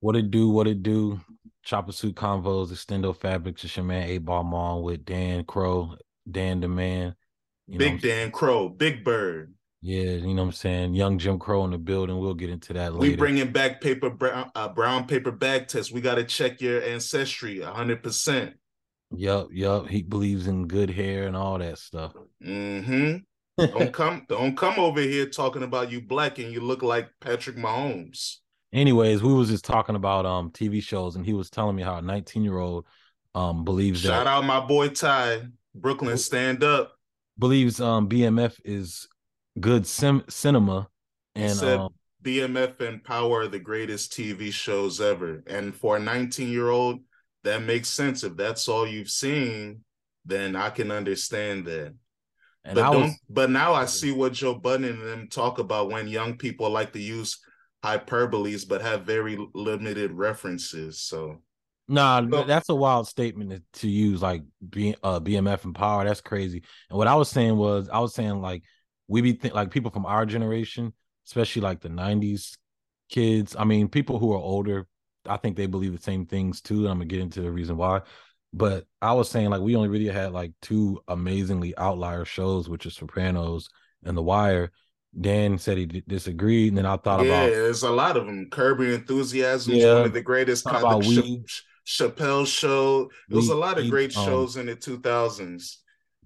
What it do? What it do? Choppa Suit Convos, Extendo Fabrics, it's your man Eight Ball Mall with Dan Crow, Dan the Man. You Big Dan Crow, Big Bird. Yeah, you know what I'm saying? Young Jim Crow in the building. We'll get into that later. We bringing back paper brown, uh, brown paper bag test. We got to check your ancestry 100%. Yup, yup. He believes in good hair and all that stuff. Mm-hmm. don't come don't come over here talking about you black and you look like Patrick Mahomes anyways, we was just talking about um TV shows, and he was telling me how a 19 year old um believes Shout that. out my boy Ty Brooklyn, stand up. Believes um BMF is good sim- cinema, and said um, BMF and Power are the greatest TV shows ever. And for a 19 year old, that makes sense. If that's all you've seen, then I can understand that. And but don't. But now I see what Joe Budden and them talk about when young people like to use hyperboles, but have very limited references. So, nah, that's a wild statement to, use, like B, uh, BMF and power. That's crazy. And what I was saying was, I was saying like we be th- like people from our generation, especially like the '90s kids. I mean, people who are older, I think they believe the same things too. And I'm gonna get into the reason why. But I was saying like we only really had like two amazingly outlier shows, which is Sopranos and The Wire Dan said he disagreed, and then I thought yeah, about yeah, there's a lot of them. Curb Your Enthusiasm yeah. one of the greatest. Of Ch- Chappelle show. There was a lot of great um, shows in the 2000s.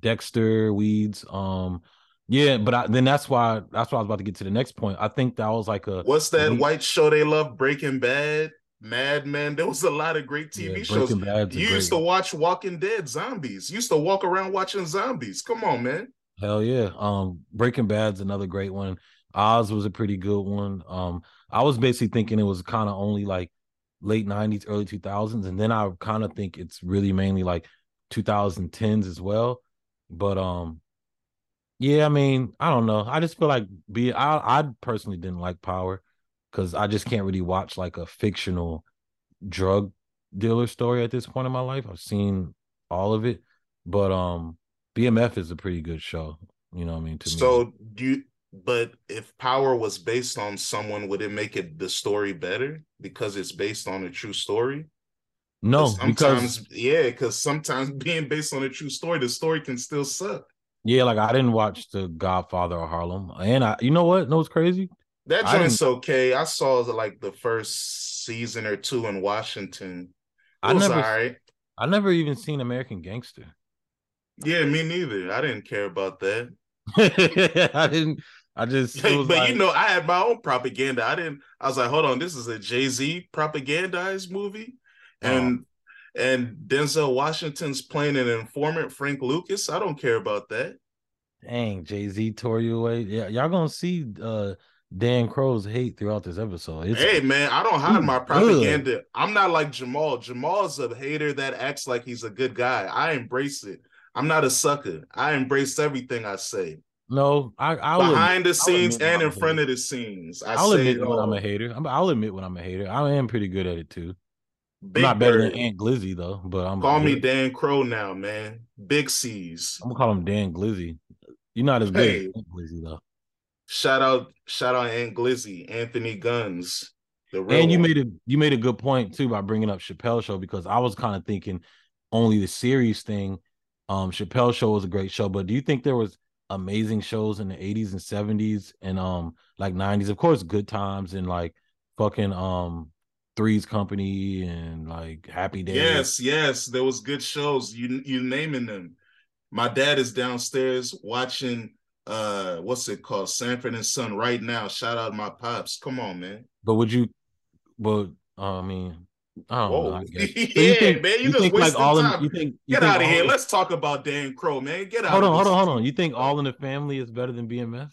Dexter, Weeds, um, yeah, but I, then that's why that's why I was about to get to the next point. I think that was like a what's that white show they love? Breaking Bad, Mad Men. There was a lot of great TV yeah, shows. You used to watch Walking Dead zombies. You used to walk around watching zombies. Come on, man. Hell yeah. Um Breaking Bad's another great one. Oz was a pretty good one. Um I was basically thinking it was kind of only like late 90s, early 2000s and then I kind of think it's really mainly like 2010s as well. But um yeah, I mean, I don't know. I just feel like be I I personally didn't like Power cuz I just can't really watch like a fictional drug dealer story at this point in my life. I've seen all of it, but um BMF is a pretty good show. You know what I mean? To so me. do you but if power was based on someone, would it make it the story better because it's based on a true story? No, sometimes because, yeah, because sometimes being based on a true story, the story can still suck. Yeah, like I didn't watch The Godfather of Harlem, and I, you know what? No, it's crazy. That joint's okay. I saw like the first season or two in Washington. It I never, all right. I never even seen American Gangster. Yeah, me neither. I didn't care about that. I didn't. I just. but like... you know, I had my own propaganda. I didn't. I was like, hold on, this is a Jay Z propagandized movie, and oh. and Denzel Washington's playing an informant, Frank Lucas. I don't care about that. Dang, Jay Z tore you away. Yeah, y'all gonna see uh Dan Crow's hate throughout this episode. It's, hey man, I don't hide my propaganda. Good. I'm not like Jamal. Jamal's a hater that acts like he's a good guy. I embrace it. I'm not a sucker. I embrace everything I say. No, I I'll behind admit, the scenes and in front of the scenes. I will admit when I'm a hater. i will admit when I'm a hater. I am pretty good at it too. Big not better than Ant Glizzy though, but I'm call me Dan Crow now, man. Big C's. I'm gonna call him Dan Glizzy. You're not as good as Ant Glizzy though. Shout out, shout out Ant Glizzy, Anthony Guns. The and you one. made a you made a good point too by bringing up Chappelle Show because I was kind of thinking only the series thing um, Chappelle Show was a great show, but do you think there was amazing shows in the 80s and 70s and um like 90s? Of course, Good Times and like fucking um Three's Company and like Happy Days. Yes, yes, there was good shows. You you naming them. My dad is downstairs watching uh what's it called Sanford and Son right now. Shout out my pops. Come on, man. But would you? But uh, I mean, Oh, yeah, you think, man, you, you just think like all time. In, you think you get think out of here. Let's talk about Dan Crow, man. Get out. Hold on, hold on, hold on. You think All in the Family is better than BMF?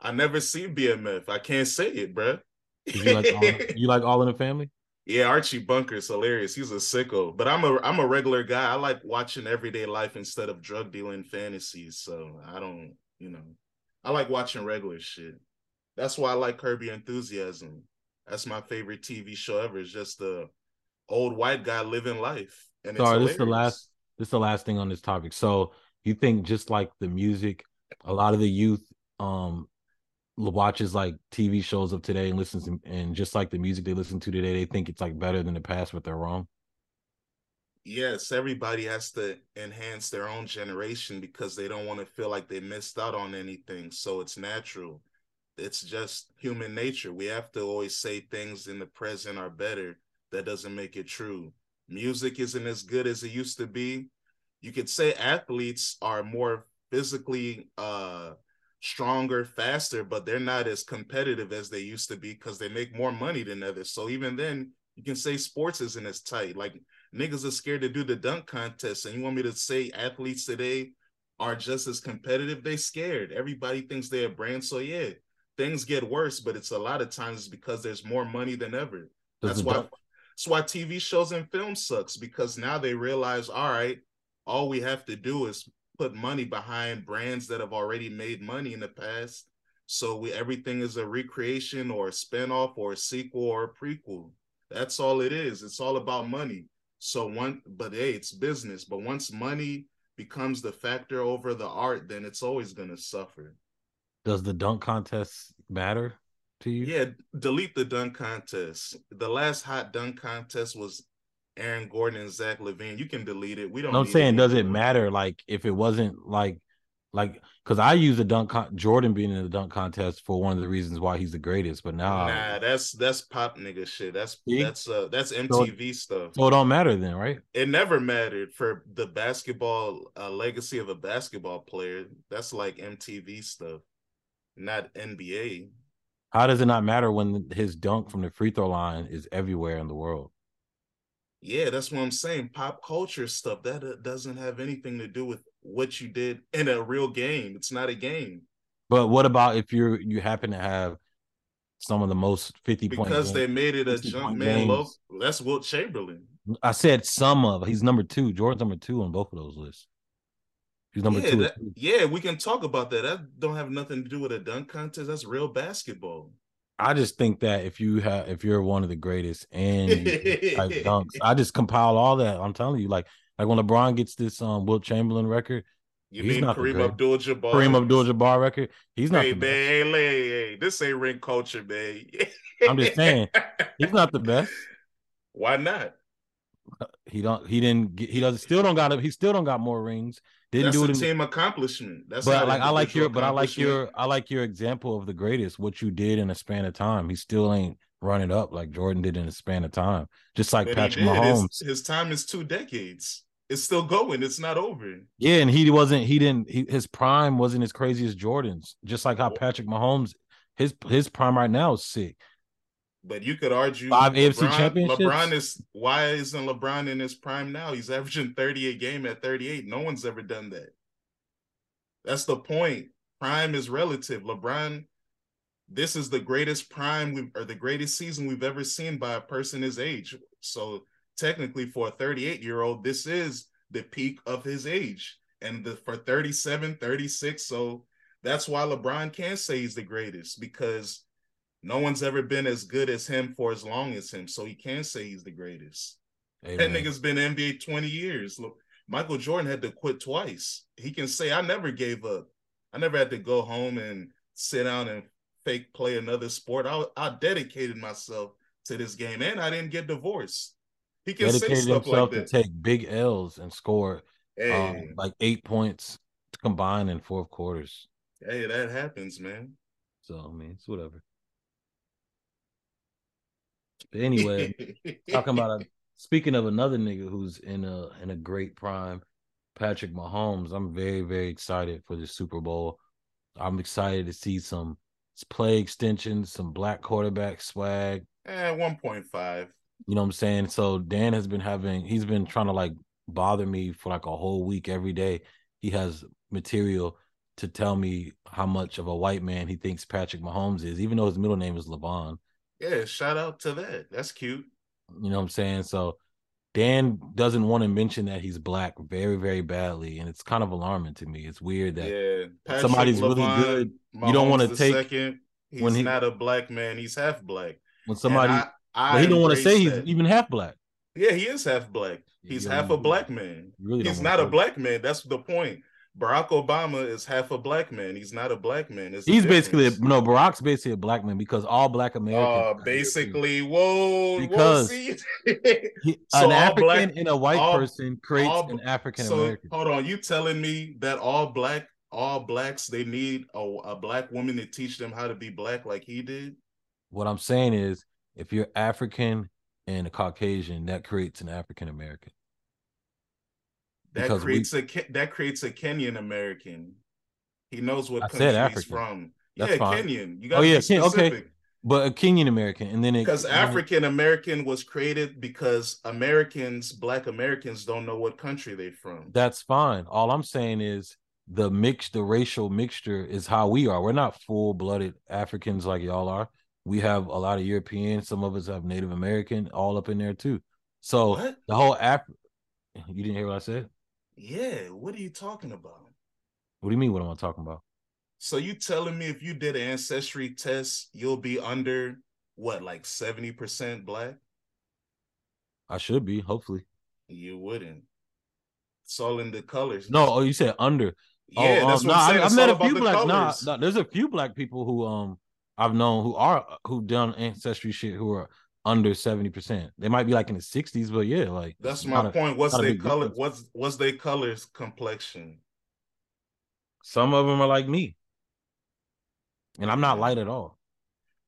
I never seen BMF. I can't say it, bro. You like, all, you like All in the Family? Yeah, Archie Bunker's hilarious. He's a sicko, but I'm a I'm a regular guy. I like watching everyday life instead of drug dealing fantasies. So I don't, you know, I like watching regular shit. That's why I like Curb Your Enthusiasm. That's my favorite TV show ever. It's just the old white guy living life. And Sorry, this is the last this is the last thing on this topic. So you think just like the music, a lot of the youth um watches like TV shows of today and listens to, and just like the music they listen to today, they think it's like better than the past, but they're wrong. Yes, everybody has to enhance their own generation because they don't want to feel like they missed out on anything. So it's natural. It's just human nature. We have to always say things in the present are better. That doesn't make it true. Music isn't as good as it used to be. You could say athletes are more physically uh stronger, faster, but they're not as competitive as they used to be because they make more money than others. So even then, you can say sports isn't as tight. Like niggas are scared to do the dunk contest, and you want me to say athletes today are just as competitive? They scared. Everybody thinks they're a brand. So yeah, things get worse, but it's a lot of times because there's more money than ever. That's why that's why TV shows and film sucks because now they realize, all right, all we have to do is put money behind brands that have already made money in the past. So we everything is a recreation or a spinoff or a sequel or a prequel. That's all it is. It's all about money. So one, but hey, it's business. But once money becomes the factor over the art, then it's always gonna suffer. Does the dunk contest matter to you? Yeah, delete the dunk contest. The last hot dunk contest was Aaron Gordon and Zach LaVine. You can delete it. We don't. No, I'm saying, does it matter? Like, if it wasn't like, like, because I use the dunk con- Jordan being in the dunk contest for one of the reasons why he's the greatest. But now, nah, that's that's pop nigga shit. That's see? that's uh that's MTV so, stuff. So it don't matter then, right? It never mattered for the basketball uh, legacy of a basketball player. That's like MTV stuff, not NBA. How does it not matter when his dunk from the free throw line is everywhere in the world? Yeah, that's what I'm saying. Pop culture stuff that uh, doesn't have anything to do with what you did in a real game. It's not a game. But what about if you're you happen to have some of the most 50 because because they made it a jump man low. That's Wilt Chamberlain. I said some of he's number two. Jordan's number two on both of those lists. He's number yeah, two. That, yeah, we can talk about that. That don't have nothing to do with a dunk contest. That's real basketball. I just think that if you have if you're one of the greatest and dunks, I just compile all that. I'm telling you, like like when LeBron gets this um Wilt Chamberlain record, you he's mean not Kareem Abdul Jabbar? Kareem Abdul Jabbar record. He's not. Hey man, hey, hey, hey, this ain't ring culture, man. I'm just saying, he's not the best. Why not? He don't. He didn't. Get, he doesn't. Still don't got. He still don't got more rings. Didn't That's do it. A team accomplishment. That's but like I like your. But I like your. I like your example of the greatest. What you did in a span of time. He still ain't running up like Jordan did in a span of time. Just like but Patrick Mahomes. His, his time is two decades it's still going. It's not over. Yeah, and he wasn't. He didn't. He, his prime wasn't as crazy as Jordan's. Just like how Patrick Mahomes, his his prime right now is sick. But you could argue five LeBron, AFC championships. LeBron is why isn't LeBron in his prime now? He's averaging thirty a game at thirty eight. No one's ever done that. That's the point. Prime is relative. LeBron, this is the greatest prime we've or the greatest season we've ever seen by a person his age. So technically for a 38 year old, this is the peak of his age. And the, for 37, 36, so that's why LeBron can't say he's the greatest because no one's ever been as good as him for as long as him. So he can say he's the greatest. Amen. That nigga's been NBA 20 years. Look, Michael Jordan had to quit twice. He can say, I never gave up. I never had to go home and sit down and fake play another sport. I, I dedicated myself to this game and I didn't get divorced. He can dedicated say himself like to take big L's and score um, hey. um, like eight points combined in fourth quarters. Hey, that happens, man. So I mean, it's whatever. But anyway, talking about a, speaking of another nigga who's in a in a great prime, Patrick Mahomes. I'm very very excited for the Super Bowl. I'm excited to see some play extensions, some black quarterback swag. Eh, one point five. You know what I'm saying? So Dan has been having he's been trying to like bother me for like a whole week every day. He has material to tell me how much of a white man he thinks Patrick Mahomes is, even though his middle name is Lavon. Yeah, shout out to that. That's cute. You know what I'm saying? So Dan doesn't want to mention that he's black very, very badly, and it's kind of alarming to me. It's weird that yeah, somebody's Lavon, really good. You don't want to take second. He's when he, not a black man. He's half black. When somebody I, I but he don't want to say that. he's even half black. Yeah, he is half black. He's really half a black man. Really he's not a black man. That's the point. Barack Obama is half a black man. He's not a black man. It's He's basically a, no. Barack's basically a black man because all black Americans. Uh, basically, whoa. Because whoa, he, so an African black, and a white all, person creates all, an African American. So hold on, you telling me that all black, all blacks, they need a, a black woman to teach them how to be black like he did? What I'm saying is, if you're African and a Caucasian, that creates an African American. That creates we, a that creates a Kenyan American. He knows what I country he's from. That's yeah, fine. Kenyan. You got oh yeah, Ken, okay. But a Kenyan American, and then because African American was created because Americans, Black Americans, don't know what country they're from. That's fine. All I'm saying is the mix, the racial mixture is how we are. We're not full blooded Africans like y'all are. We have a lot of European. Some of us have Native American, all up in there too. So what? the whole Af. You didn't hear what I said? Yeah, what are you talking about? What do you mean? What am I talking about? So you telling me if you did an ancestry test, you'll be under what, like seventy percent black? I should be, hopefully. You wouldn't. It's all in the colors. No, oh, you said under. Yeah, oh, that's um, what I'm saying. I've met a few blacks. Nah, nah, there's a few black people who um I've known who are who done ancestry shit who are under 70%. They might be like in the 60s, but yeah, like that's my point. What's their color? Difference. What's what's their colors complexion? Some of them are like me. And I'm not light at all.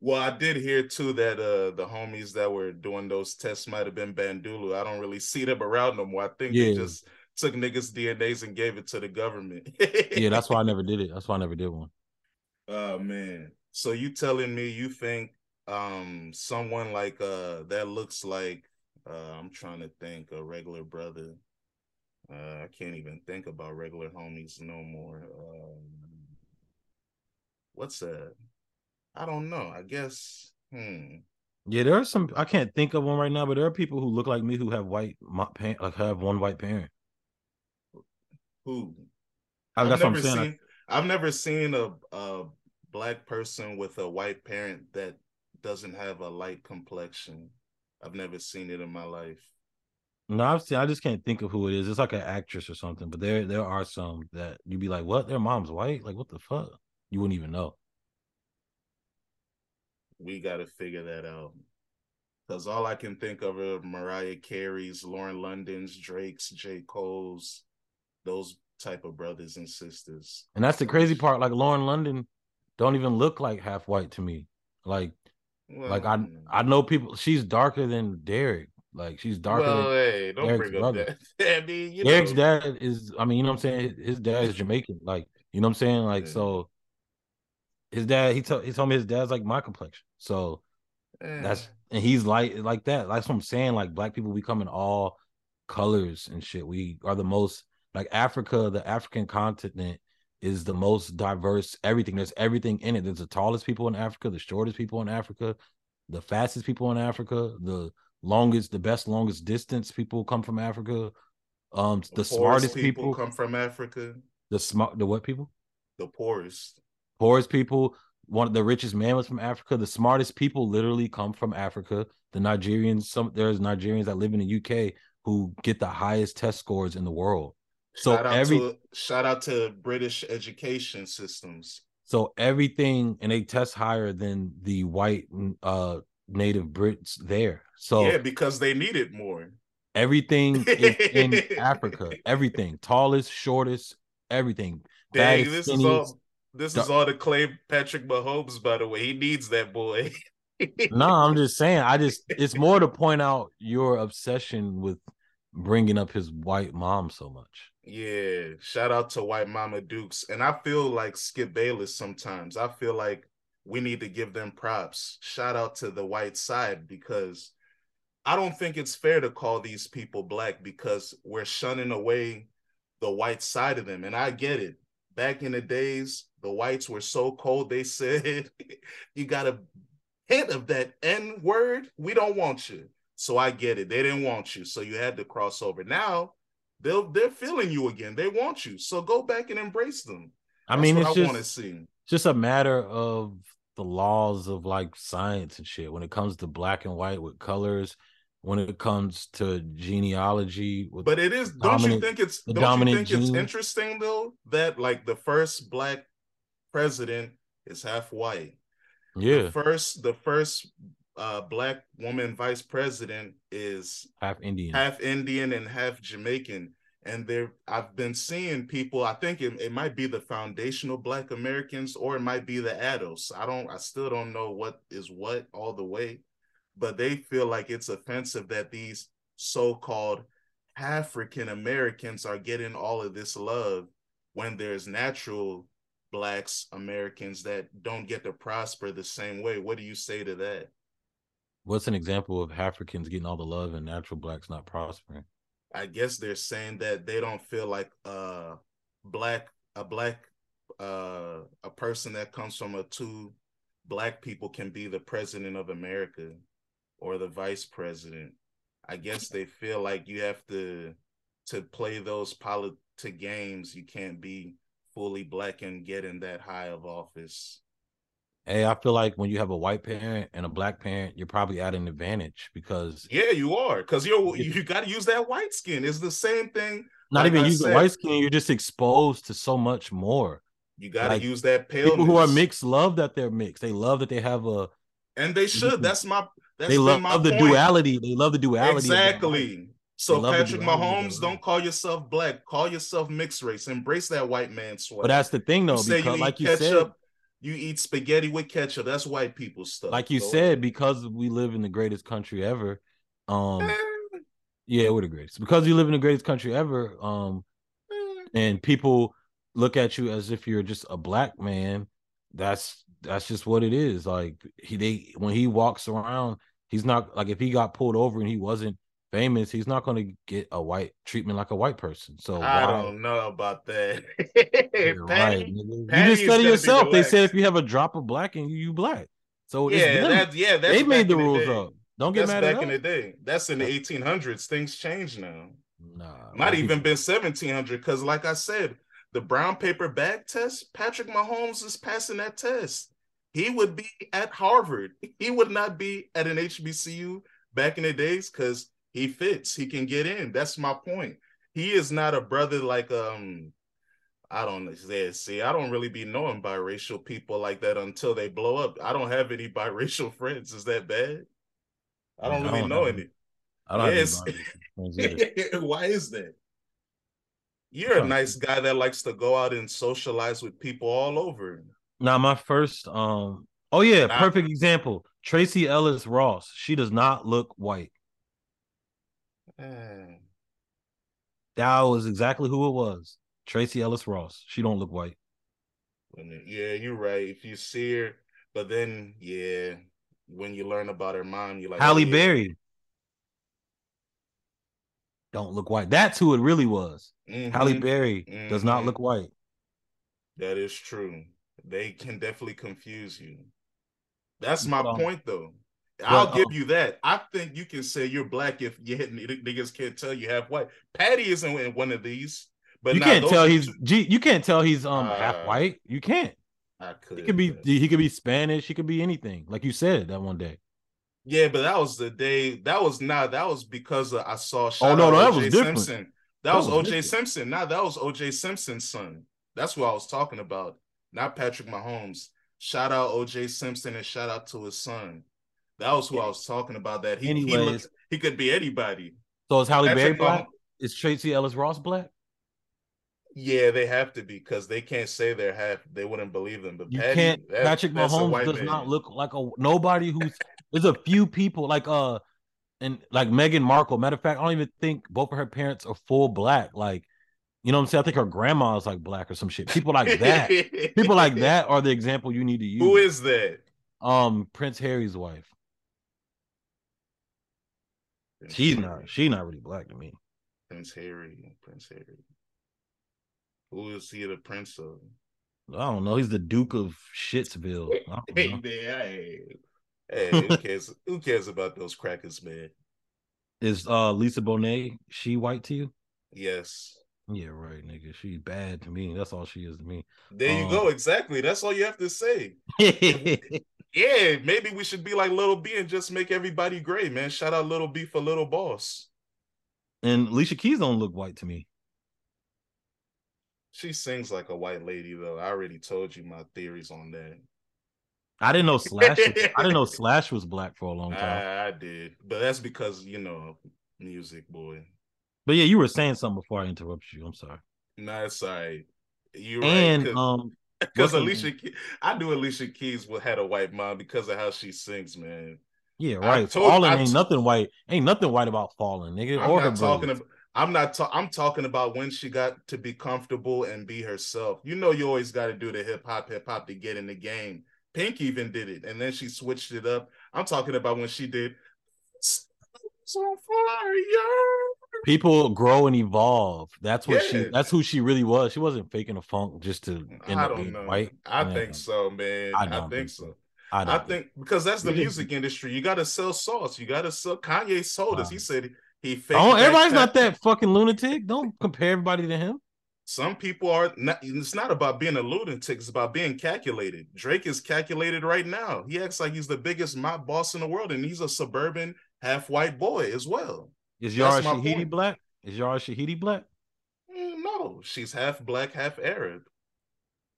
Well, I did hear too that uh the homies that were doing those tests might have been Bandulu. I don't really see them around no more. I think yeah. they just took niggas' DNAs and gave it to the government. yeah, that's why I never did it. That's why I never did one. Oh man. So you telling me you think um someone like uh that looks like uh I'm trying to think a regular brother. Uh I can't even think about regular homies no more. Um what's that? I don't know. I guess hmm. Yeah, there are some I can't think of one right now, but there are people who look like me who have white my parent like have one white parent. Who? I, I'm saying. Seen, I've never seen a, a black person with a white parent that doesn't have a light complexion. I've never seen it in my life. No, I've seen. I just can't think of who it is. It's like an actress or something. But there, there are some that you'd be like, "What? Their mom's white? Like, what the fuck?" You wouldn't even know. We got to figure that out. Because all I can think of are Mariah Carey's, Lauren London's, Drake's, J. Cole's, those type of brothers and sisters. And that's the crazy part. Like Lauren London don't even look like half white to me. Like well, like I I know people. She's darker than Derek. Like she's darker. Well, than hey, don't Derek's bring brother. that. I mean, you Derek's know. dad is. I mean, you know what I'm saying. His dad is Jamaican. Like you know what I'm saying. Like yeah. so. His dad, he told he told me his dad's like my complexion. So yeah. that's eh. and he's like like that. That's what I'm saying. Like black people becoming all colors and shit. We are the most like Africa, the African continent is the most diverse everything. There's everything in it. There's the tallest people in Africa, the shortest people in Africa, the fastest people in Africa, the longest, the best longest distance people come from Africa. Um, the, the smartest people, people come from Africa. The smart, the what people? The poorest. Poorest people. One of the richest man was from Africa. The smartest people literally come from Africa. The Nigerians, some there's Nigerians that live in the UK who get the highest test scores in the world. So shout every to, shout out to British education systems. So everything and they test higher than the white uh native Brits there. So yeah, because they need it more. Everything in Africa. Everything. Tallest, shortest, everything. Dang, this is all this is all to claim Patrick Mahomes, by the way. He needs that boy. no, I'm just saying. I just it's more to point out your obsession with bringing up his white mom so much. Yeah, shout out to White Mama Dukes. And I feel like Skip Bayless sometimes. I feel like we need to give them props. Shout out to the white side because I don't think it's fair to call these people black because we're shunning away the white side of them. And I get it. Back in the days, the whites were so cold, they said, You got a hint of that N word, we don't want you. So I get it. They didn't want you. So you had to cross over. Now they'll they're feeling you again. They want you. So go back and embrace them. That's I mean, it's I just, want to see. just a matter of the laws of like science and shit. When it comes to black and white with colors, when it comes to genealogy. but it is. Don't you think it's? Don't you think gene? it's interesting though that like the first black president is half white. Yeah. The first, the first uh, black woman vice president is half Indian, half Indian and half Jamaican. And there, I've been seeing people. I think it, it might be the foundational Black Americans, or it might be the ADOS. I don't. I still don't know what is what all the way, but they feel like it's offensive that these so-called African Americans are getting all of this love when there's natural blacks Americans that don't get to prosper the same way. What do you say to that? What's an example of Africans getting all the love and natural blacks not prospering? I guess they're saying that they don't feel like uh black a black uh a person that comes from a two black people can be the president of America or the vice president. I guess they feel like you have to to play those politic games. You can't be fully black and get in that high of office. Hey, I feel like when you have a white parent and a black parent, you're probably at an advantage because yeah, you are because you're you got to use that white skin. It's the same thing. Not like even use the white skin. You're just exposed to so much more. You got to like, use that pale. People who are mixed love that they're mixed. They love that they have a, and they should. That's my. That's they love, love the duality. They love the duality. Exactly. So Patrick Mahomes, don't call yourself black. Call yourself mixed race. Embrace that white man swag. But that's the thing, though, you because you like you said, you eat spaghetti with ketchup. That's white people stuff. Like you so, said, because we live in the greatest country ever. Um, eh. yeah, we're the greatest because you live in the greatest country ever. Um, eh. and people look at you as if you're just a black man. That's that's just what it is. Like he they when he walks around, he's not like if he got pulled over and he wasn't famous, he's not going to get a white treatment like a white person. So I why? don't know about that. Patty, right. You just said it yourself. They said if you have a drop of black in you, you black. So yeah, that's yeah, that's they made the rules the up. Don't get that's mad back at in the day. That's in the 1800s. Things change now. Nah, not even been 1700 because, like I said, the brown paper bag test. Patrick Mahomes is passing that test. He would be at Harvard. He would not be at an HBCU back in the days because he fits. He can get in. That's my point. He is not a brother like um I don't say see, I don't really be knowing biracial people like that until they blow up. I don't have any biracial friends. Is that bad? I don't really I don't know any. I don't yes. Why is that? You're a nice guy that likes to go out and socialize with people all over. Now, my first um oh yeah, perfect example. Tracee Ellis Ross. She does not look white. Mm. That was exactly who it was. Tracee Ellis Ross. She don't look white. Yeah, you're right. If you see her, but then yeah, when you learn about her mom, you're like Halle oh, yeah. Berry. Don't look white. That's who it really was. Mm-hmm. Halle Berry mm-hmm. does not mm-hmm. look white. That is true. They can definitely confuse you. That's my point, though. I'll well, give uh, you that. I think you can say you're black if you hit niggas can't tell you half white. Patty isn't in one of these, but you can't tell he's G, you can't tell he's um uh, half white. You can't. I could. He could be. He could be Spanish. He could be anything, like you said that one day. Yeah, but that was the day. That was not. That was because I saw. oh no, no, that was different. Simpson. That, that was, was OJ Simpson. Now that was OJ Simpson's son. That's what I was talking about. Not Patrick Mahomes. Shout out OJ Simpson and shout out to his son. That was who I was talking about. That he Anyways, he, looked, he could be anybody. So is Halle Berry black? Is Tracee Ellis Ross black? Yeah, they have to be because they can't say they're half. They wouldn't believe them. But you Patty, can't. That, Patrick Mahomes does man. not look like a nobody who's. there's a few people like uh, and like Meghan Markle. Matter of fact, I don't even think both of her parents are full black. Like, you know what I'm saying? I think her grandma is like black or some shit. People like that. people like that are the example you need to use. Who is that? Um, Prince Harry's wife. Prince she's Harry. not. She's not really black to me. Prince Harry. Prince Harry. Who is he the prince of? I don't know. He's the Duke of Shitsville. Hey man, hey, hey, who cares? who cares about those crackers, man? Is uh Lisa Bonet she white to you? Yes. Yeah, right, nigga. She's bad to me. That's all she is to me. There um, you go. Exactly. That's all you have to say. Yeah, maybe we should be like Little B and just make everybody gray, man. Shout out Little B for Little Boss. And Alicia Keys don't look white to me. She sings like a white lady, though. I already told you my theories on that. I didn't know Slash. Was, I didn't know Slash was black for a long time. I, I did, but that's because you know music, boy. But yeah, you were saying something before I interrupted you. I'm sorry. No, it's all right. You and right, um, because Alicia, Keys, I knew Alicia Keys had a white mom because of how she sings, man. Yeah, right. Told, Falling ain't t- nothing white. Ain't nothing white about falling, nigga. I'm or not talking about. I'm not. Ta- I'm talking about when she got to be comfortable and be herself. You know, you always got to do the hip hop, hip hop to get in the game. Pink even did it, and then she switched it up. I'm talking about when she did on fire. People grow and evolve. That's what yeah. she. That's who she really was. She wasn't faking a funk just to end up being know. white. I man. think so, man. I, I think, so. I, I think because that's the music industry. You got to sell sauce. You got to sell. Kanye sold us. He said he. Oh, everybody's not that fucking lunatic. Don't compare everybody to him. Some people are not. It's not about being a lunatic. It's about being calculated. Drake is calculated right now. He acts like he's the biggest mob boss in the world, and he's a suburban half white boy as well. Is Yara Shahidi black? Is Yara Shahidi black? Mm, no, she's half black, half Arab.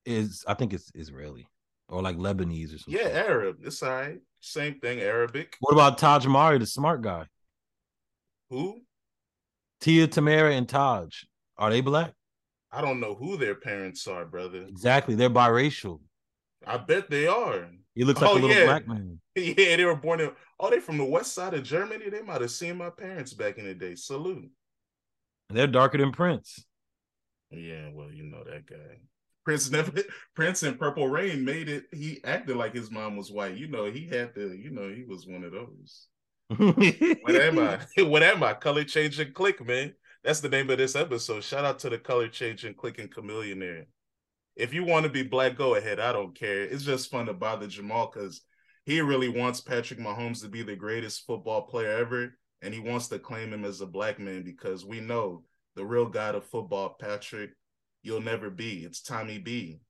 Is I think it's Israeli or like Lebanese or something. Yeah, Arab. It's all right. Same thing, Arabic. What about Tahj Mowry, the smart guy? Who? Tia Tamera and Taj. Are they black? I don't know who their parents are, brother. Exactly. They're biracial. I bet they are. He looks like oh, a little yeah. black man. Yeah, they were born in. Oh, they from the west side of Germany. They might have seen my parents back in the day. Salute. They're darker than Prince. Yeah, well, you know that guy. Prince never Prince in Purple Rain made it. He acted like his mom was white. You know, he had to, you know, he was one of those. what am I? What am I? Color changing click, man. That's the name of this episode. Shout out to the color changing click and chameleon If you want to be black, go ahead. I don't care. It's just fun to bother Jamal because he really wants Patrick Mahomes to be the greatest football player ever, and he wants to claim him as a black man because we know the real god of football, Patrick, you'll never be. It's Tommy B.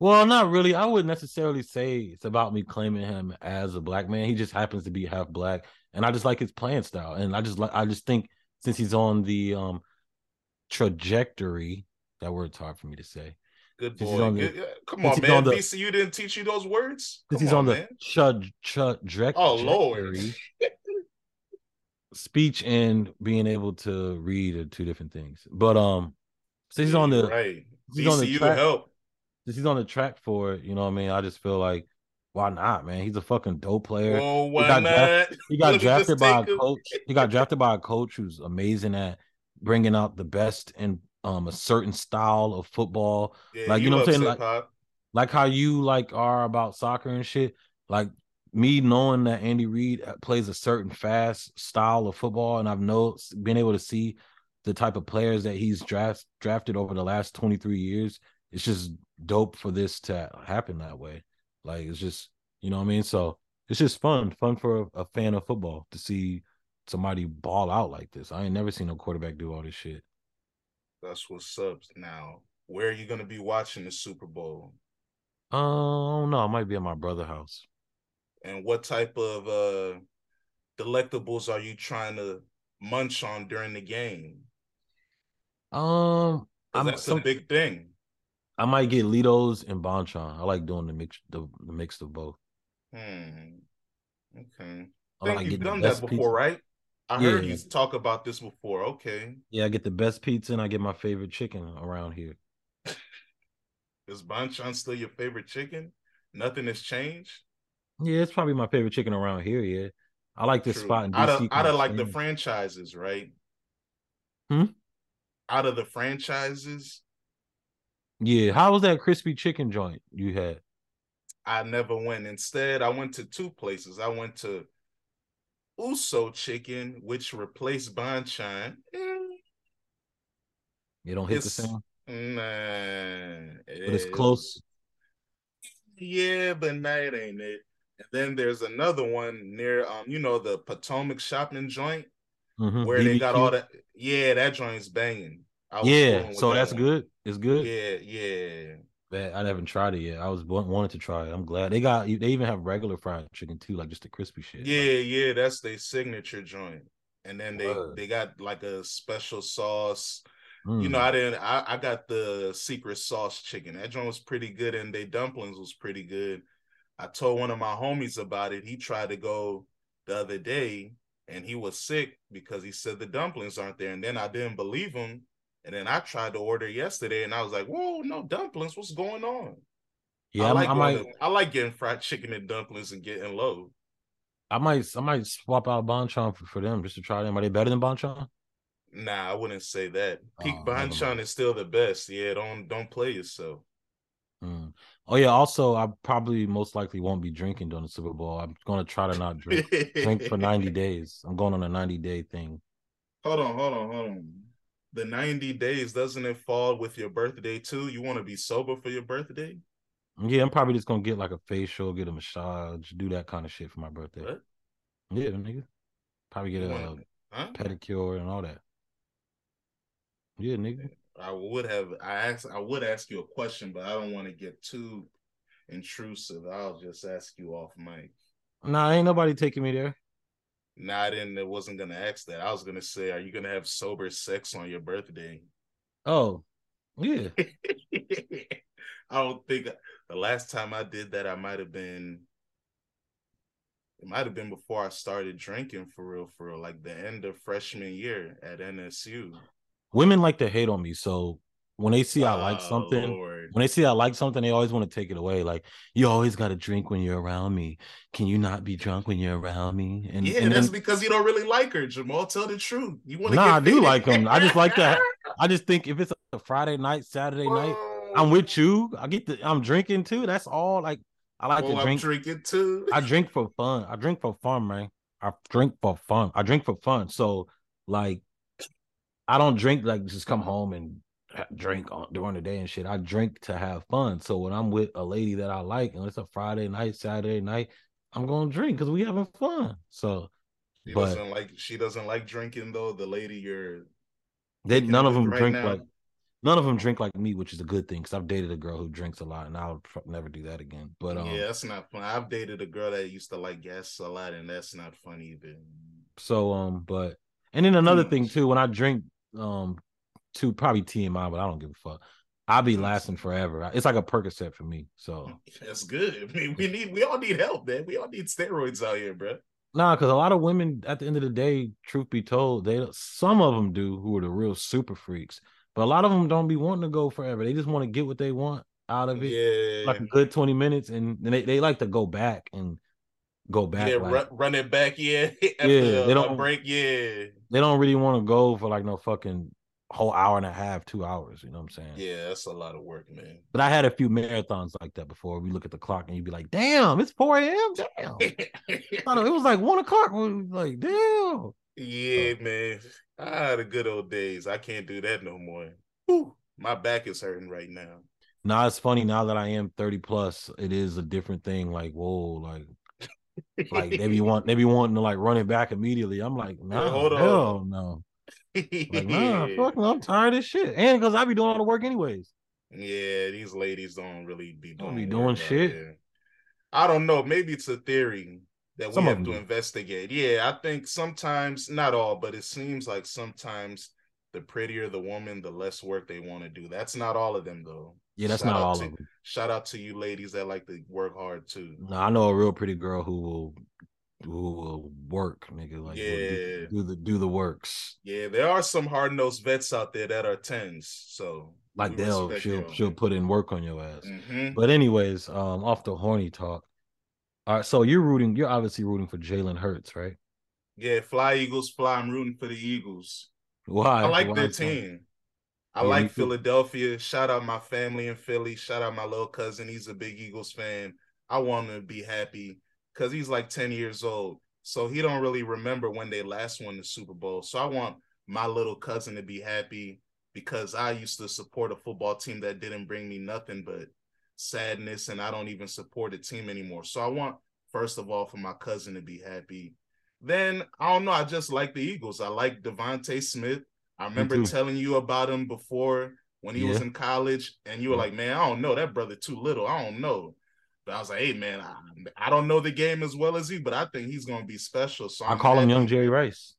Well, not really. I wouldn't necessarily say it's about me claiming him as a black man. He just happens to be half black, and I just like his playing style. And I just like I just think since he's on the um trajectory, that word's hard for me to say. Good boy. The, Come on, man. On the, BCU didn't teach you those words. Because he's on, on the chud chud Oh Lord. speech and being able to read are two different things. But um, since he's on the right, he's on the track, help. Since he's on the track for it, you know what I mean. I just feel like why not, man? He's a fucking dope player. Oh, why he got not? Drafted, he got drafted by a coach. He got drafted by a coach who's amazing at bringing out the best in um a certain style of football. Yeah, like you know what I'm saying? Like, like how you like are about soccer and shit. Like me knowing that Andy Reid uh, plays a certain fast style of football, and I've know been able to see the type of players that he's draft drafted over the last 23 years. It's just dope for this to happen that way. Like it's just you know what I mean. So it's just fun, fun for a, a fan of football to see somebody ball out like this. I ain't never seen a quarterback do all this shit. That's what's up. Now, where are you gonna be watching the Super Bowl? Oh no, I might be at my brother's house. And what type of uh delectables are you trying to munch on during the game? Um, that's some, a big thing. I might get Litos and Bonchon. I like doing the mix, the, the mix of both. Hmm. Okay. I think like you've done that before, pizza. right? I yeah. heard you talk about this before. Okay. Yeah, I get the best pizza and I get my favorite chicken around here. Is Bonchon still your favorite chicken? Nothing has changed. Yeah, it's probably my favorite chicken around here. Yeah, I like this True. spot in DC. Out of, out of like the franchises, right? Hmm. Out of the franchises. Yeah, how was that crispy chicken joint you had? I never went. Instead, I went to two places. I went to Uso Chicken, which replaced Bonchon. You don't hit it's, the same. Nah, but it's close. Yeah, but night ain't it. And then there's another one near, um, you know, the Potomac shopping joint mm-hmm. where BBQ. they got all that. Yeah, that joint's banging. Yeah, so that that's one. good. It's good. Yeah, yeah. Bet I haven't tried it yet. I was wanted to try it. I'm glad they got. They even have regular fried chicken too, like just the crispy shit. Yeah, like, yeah, that's their signature joint. And then they what? they got like a special sauce. Mm. You know, I mm. didn't. I, I got the secret sauce chicken. That joint was pretty good, and they dumplings was pretty good. I told one of my homies about it. He tried to go the other day, and he was sick because he said the dumplings aren't there. And then I didn't believe him and then I tried to order yesterday, and I was like, "Whoa, no dumplings! What's going on?" Yeah, I like I, might, to, I like getting fried chicken and dumplings and getting low. I might I might swap out Bonchon for, for them just to try them. Are they better than Bonchon? Nah, I wouldn't say that. Peak oh, Bonchon is still the best. Yeah, don't don't play yourself. Mm. Oh yeah. Also, I probably most likely won't be drinking during the Super Bowl. I'm going to try to not drink drink for 90 days. I'm going on a 90 day thing. Hold on, hold on, hold on the 90 days doesn't it fall with your birthday too? You want to be sober for your birthday? Yeah i'm probably just gonna get like a facial get a massage do that kind of shit for my birthday. What? yeah nigga. Probably get a huh? pedicure and all that. Yeah nigga. I would have i asked i would ask you a question but i don't want to get too intrusive. I'll just ask you off mic. Nah ain't nobody taking me there Nah, I didn't. I wasn't gonna ask that. I was gonna say, are you gonna have sober sex on your birthday? Oh, yeah. I don't think the last time I did that, I might have been. It might have been before I started drinking for real, for real, like the end of freshman year at NSU. Women like to hate on me, so when they see I like oh, something, Lord. when they see I like something, they always want to take it away. Like you always got to drink when you're around me. Can you not be drunk when you're around me? And yeah, and that's then, because you don't really like her, Jamal. Tell the truth. You want to? Nah, I do like them. I just like that. I just think if it's a Friday night, Saturday Whoa. night, I'm with you. I get the. I'm drinking too. That's all. Like I like oh, to drink. I'm drinking too. I drink for fun. I drink for fun, man. I drink for fun. I drink for fun. So like, I don't drink like just come home and drink on during the day and shit. I drink to have fun. So when I'm with a lady that I like, and it's a Friday night, Saturday night, I'm gonna drink because we having fun. So she but, doesn't like she doesn't like drinking though. The lady you're they none of them right drink now. like none of them drink like me, which is a good thing because I've dated a girl who drinks a lot, and I'll never do that again. But um, yeah, that's not fun. I've dated a girl that used to like gas a lot, and that's not fun either. So um, but and then another thing too, when I drink um to probably TMI, but I don't give a fuck. I'll be lasting forever. It's like a Percocet for me. So that's good. I mean, we need we all need help, man. We all need steroids out here, bro. Nah, because a lot of women, at the end of the day, truth be told, they some of them do who are the real super freaks, but a lot of them don't be wanting to go forever. They just want to get what they want out of it, yeah, like a good twenty minutes, and, and they, they like to go back and go back. Yeah, like, run, run it back. Yeah, yeah. they don't break. Yeah, they don't really want to go for like no fucking whole hour and a half, two hours. You know what I'm saying? Yeah, that's a lot of work, man. But I had a few marathons like that before. We look at the clock and you'd be like, "Damn, it's 4 a.m. Damn." it was like one o'clock. like, damn. Yeah, man. I had the good old days. I can't do that no more. Whew, my back is hurting right now. Now it's funny now that I am 30 plus, it is a different thing. Like, whoa, like like they be want they be wanting to like run it back immediately. I'm like, no, nah, hold hell on. no like, nah, fuck, I'm tired of shit. And because I be doing all the work anyways. Yeah, these ladies don't really be doing, don't be doing shit. I don't know. Maybe it's a theory that we have to investigate. Yeah, I think sometimes, not all, but it seems like sometimes the prettier the woman, the less work they want to do. That's not all of them though. Yeah, that's shout not all to, of them. Shout out to you ladies that like to work hard too. No, I know a real pretty girl who will will work, nigga. Like, yeah, do, do, the do the works. Yeah, there are some hard nosed vets out there that are tens. So like they'll she'll she'll put in work on your ass. Mm-hmm. But anyways, um, off the horny talk. All right, so you're rooting. You're obviously rooting for Jalen Hurts, right? Yeah, fly Eagles, fly. I'm rooting for the Eagles. Why? I like Why their team. I yeah, like Philadelphia. Shout out my family in Philly. Shout out my little cousin. He's a big Eagles fan. I want him to be happy because he's like 10 years old. So he don't really remember when they last won the Super Bowl. So I want my little cousin to be happy because I used to support a football team that didn't bring me nothing but sadness and I don't even support a team anymore. So I want first of all for my cousin to be happy. Then I don't know, I just like the Eagles. I like DeVonta Smith. I remember telling you about him before when he yeah. was in college, and you were yeah. like, man, I don't know that brother too little. I don't know. But I was like, hey man, I, I don't know the game as well as you, but I think he's gonna be special. So i call happy. him young Jerry Rice.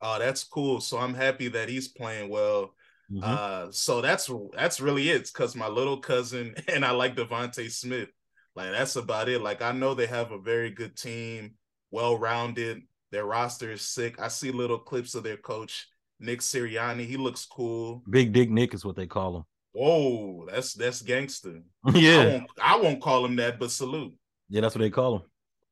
Oh, that's cool. So I'm happy that he's playing well. Mm-hmm. Uh, so that's that's really it. Because my little cousin and I like DeVonta Smith. Like that's about it. Like I know they have a very good team, well rounded. Their roster is sick. I see little clips of their coach Nick Sirianni. He looks cool. Big Dick Nick is what they call him. Whoa, that's that's gangster. yeah, I won't, I won't call him that, but salute. Yeah, that's what they call him.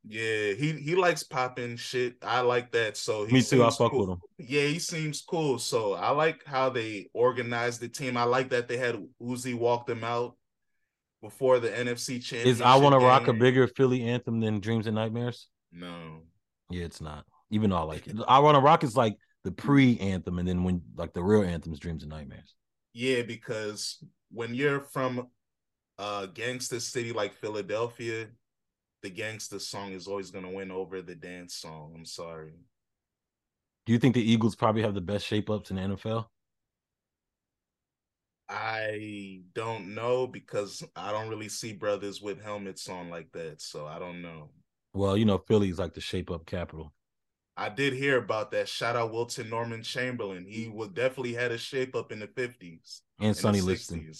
Yeah, he he likes popping shit. I like that. So me too. I fuck cool. with him. Yeah, he seems cool. So I like how they organized the team. I like that they had Uzi walk them out before the NFC championship. Is I want to rock a bigger Philly anthem than Dreams and Nightmares? No. Yeah, it's not. Even though I like it, I want to rock is like the pre anthem, and then when like the real anthem is Dreams and Nightmares. Yeah, because when you're from a gangster city like Philadelphia, the gangster song is always going to win over the dance song. I'm sorry. Do you think the Eagles probably have the best shape ups in the NFL? I don't know because I don't really see brothers with helmets on like that. So I don't know. Well, you know, Philly's like the shape up capital. I did hear about that. Shout out Wilton Norman Chamberlain. He would definitely had a shape up in the 50s. And Sonny Liston.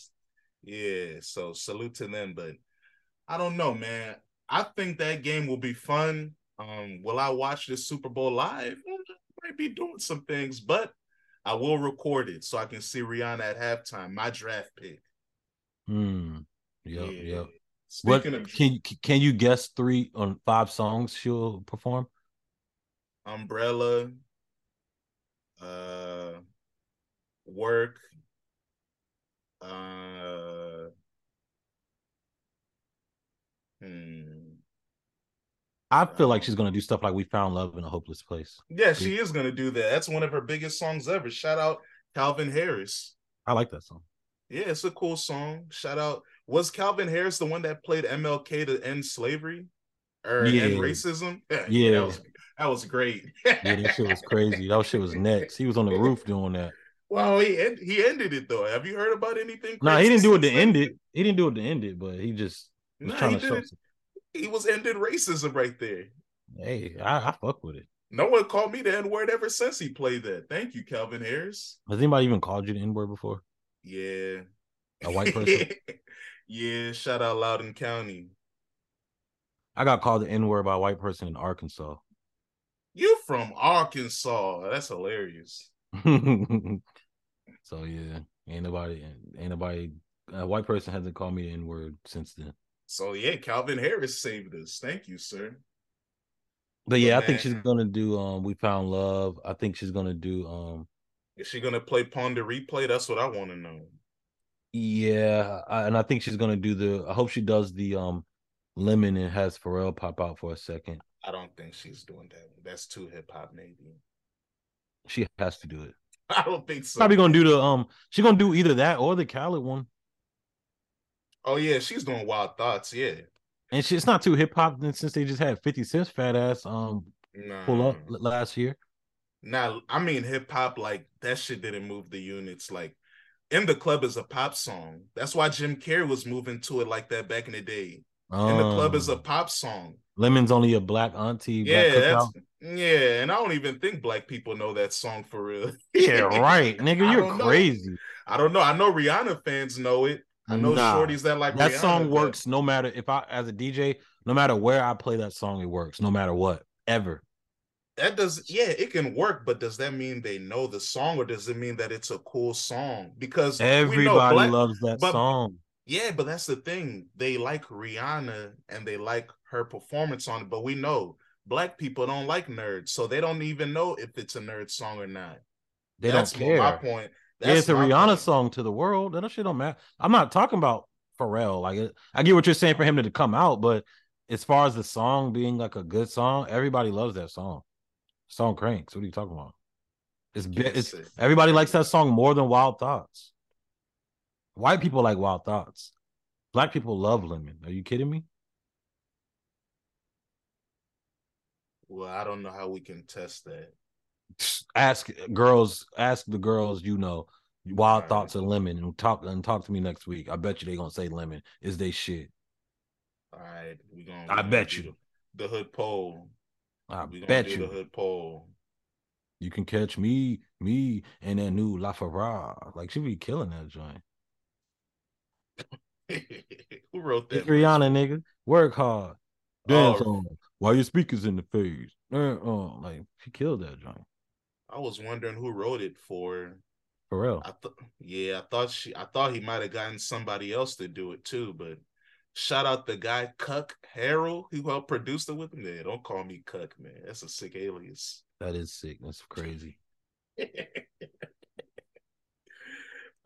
Yeah. So salute to them. But I don't know, man. I think that game will be fun. Um, will I watch the Super Bowl live? might be doing some things, but I will record it so I can see Rihanna at halftime. My draft pick. Hmm. Yep. Yeah. Yep. Speaking what, of, can can you guess three on five songs she'll perform? Umbrella, uh, work, uh, hmm. I feel like she's gonna do stuff like "We Found Love in a Hopeless Place." Yeah, she is gonna do that. That's one of her biggest songs ever. Shout out Calvin Harris. I like that song. Yeah, it's a cool song. Shout out. Was Calvin Harris the one that played MLK to end slavery or yeah. end racism? Yeah, yeah. That was, great. yeah, that shit was crazy. That shit was next. He was on the roof doing that. Well, he end, he ended it though. Have you heard about anything? No, nah, he didn't do it to end it. He didn't do it to end it, but he just was nah, trying to show. He was ending racism right there. Hey, I, I fuck with it. No one called me the N word ever since he played that. Thank you, Calvin Harris. Has anybody even called you the N word before? Yeah. A white person? yeah, shout out Loudoun County. I got called the N word by a white person in Arkansas. You from Arkansas? That's hilarious. so yeah, ain't nobody, ain't nobody. A white person hasn't called me the N word since then. So yeah, Calvin Harris saved us. Thank you, sir. But yeah, but I think she's gonna do. Um, we found love. I think she's gonna do. Um, is she gonna play Pon de Replay? That's what I want to know. Yeah, I, and I think she's gonna do the. I hope she does the um, lemon and has Pharrell pop out for a second. I don't think she's doing that. That's too hip hop, maybe. She has to do it. I don't think so. Probably gonna do the um. She's gonna do either that or the Khaled one. Oh yeah, she's doing Wild Thoughts. Yeah, and she, it's not too hip hop since they just had Fifty Cent's fat ass um nah. pull up last year. Now I mean hip hop like that shit didn't move the units like. In the club is a pop song. That's why Jim Carrey was moving to it like that back in the day. Um, in the club is a pop song. Lemon's only a black auntie. Black yeah, that's, yeah, and I don't even think black people know that song for real. yeah, right, nigga, you're crazy. Know. I don't know. I know Rihanna fans know it. I know nah, shorties that like that Rihanna, song works no matter if I as a DJ, no matter where I play that song, it works no matter what ever. That does, yeah, it can work, but does that mean they know the song, or does it mean that it's a cool song? Because everybody black, loves that but, song. Yeah, but that's the thing. They like Rihanna and they like her performance on it, but we know black people don't like nerds, so they don't even know if it's a nerd song or not. They that's don't care. My point. That's yeah, it's a Rihanna point. song to the world. That shit don't matter. I'm not talking about Pharrell. Like I get what you're saying for him to come out, but as far as the song being like a good song, everybody loves that song. Song cranks. What are you talking about? It's, it's everybody likes that song more than Wild Thoughts. White people like Wild Thoughts. Black people love Lemon. Are you kidding me? Well, I don't know how we can test that. Ask girls, ask the girls you know. Wild right. thoughts of lemon and talk and talk to me next week. I bet you they gonna say lemon is they shit. All right, we gonna. I bet you the, the hood pole. I bet you the hood pole. You can catch me, me, and that new La Farah. Like she be killing that joint. Who wrote that? It's Rihanna, nigga. Work hard. Dance oh. on. Why your speakers in the face? Uh, uh, like she killed that joint. I was wondering who wrote it for. For real? I thought, yeah, I thought she, I thought he might have gotten somebody else to do it too. But shout out the guy Cuck Harold who helped produce it with him. Man, don't call me Cuck, man. That's a sick alias. That is sick. That's crazy.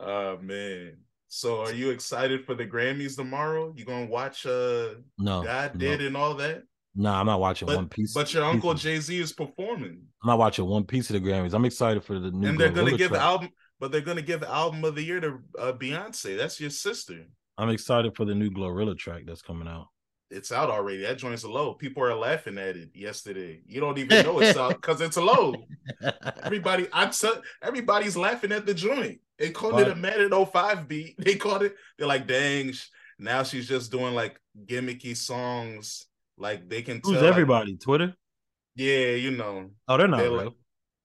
oh man. So are you excited for the Grammys tomorrow? You gonna watch uh no God no. did and all that? No, nah, I'm not watching but, one piece. But your uncle Jay Z is performing. I'm not watching one piece of the Grammys. I'm excited for the new. And they're gonna give track. album, but they're gonna give the album of the year to uh, Beyonce. That's your sister. I'm excited for the new GloRilla track that's coming out. It's out already. That joint's a low. People are laughing at it yesterday. You don't even know it's out because it's a low. Everybody, I'm so, everybody's laughing at the joint. They called what? it a Madden 05 beat. They called it. They're like, dang. Now she's just doing like gimmicky songs like they can Who's tell, everybody? Like, Twitter? Yeah, you know. Oh, they're not they're. Like,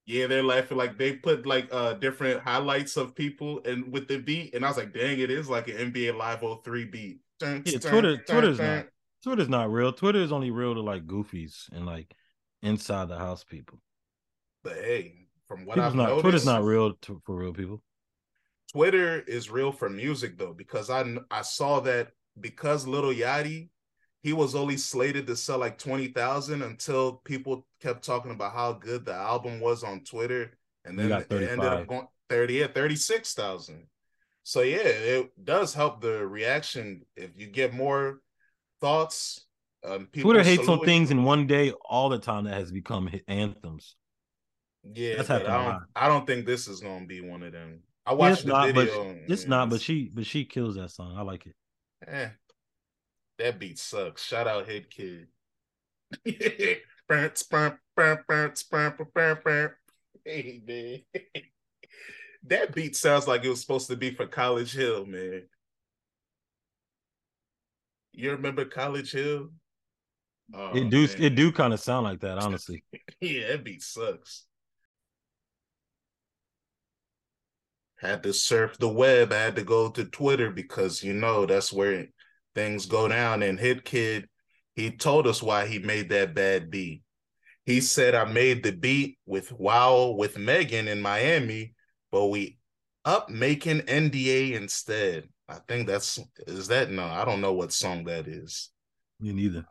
yeah, they're laughing like they put like uh different highlights of people and with the beat, and I was like, dang, it is like an NBA Live 03 beat. Dun, yeah, dun, Twitter, dun, Twitter's not Twitter's not real. Twitter is only real to like goofies and like inside the house people. But hey, from what I've not, noticed, Twitter's not real to, for real people. Twitter is real for music though, because I I saw that because Lil Yachty he was only slated to sell like 20,000 until people kept talking about how good the album was on Twitter. And then it ended up going 30, yeah, 36,000. So yeah, it does help the reaction. If you get more thoughts, um, Twitter hates on things in one day all the time that has become anthems. Yeah, That's happening. I don't, I don't think this is gonna be one of them. I watched yeah, the not, video. it's not, but she but she kills that song. I like it. Eh, that beat sucks. Shout out Hit Kid. hey man. that beat sounds like it was supposed to be for College Hill, man. You remember College Hill? Oh, it do man. it do kind of sound like that, honestly. yeah, that beat sucks. Had to surf the web. I had to go to Twitter because you know that's where things go down. And Hit Kid, he told us why he made that bad beat. He said, I made the beat with Wow with Megan in Miami, but we up making NDA instead. I think that's is that no, I don't know what song that is. Me neither.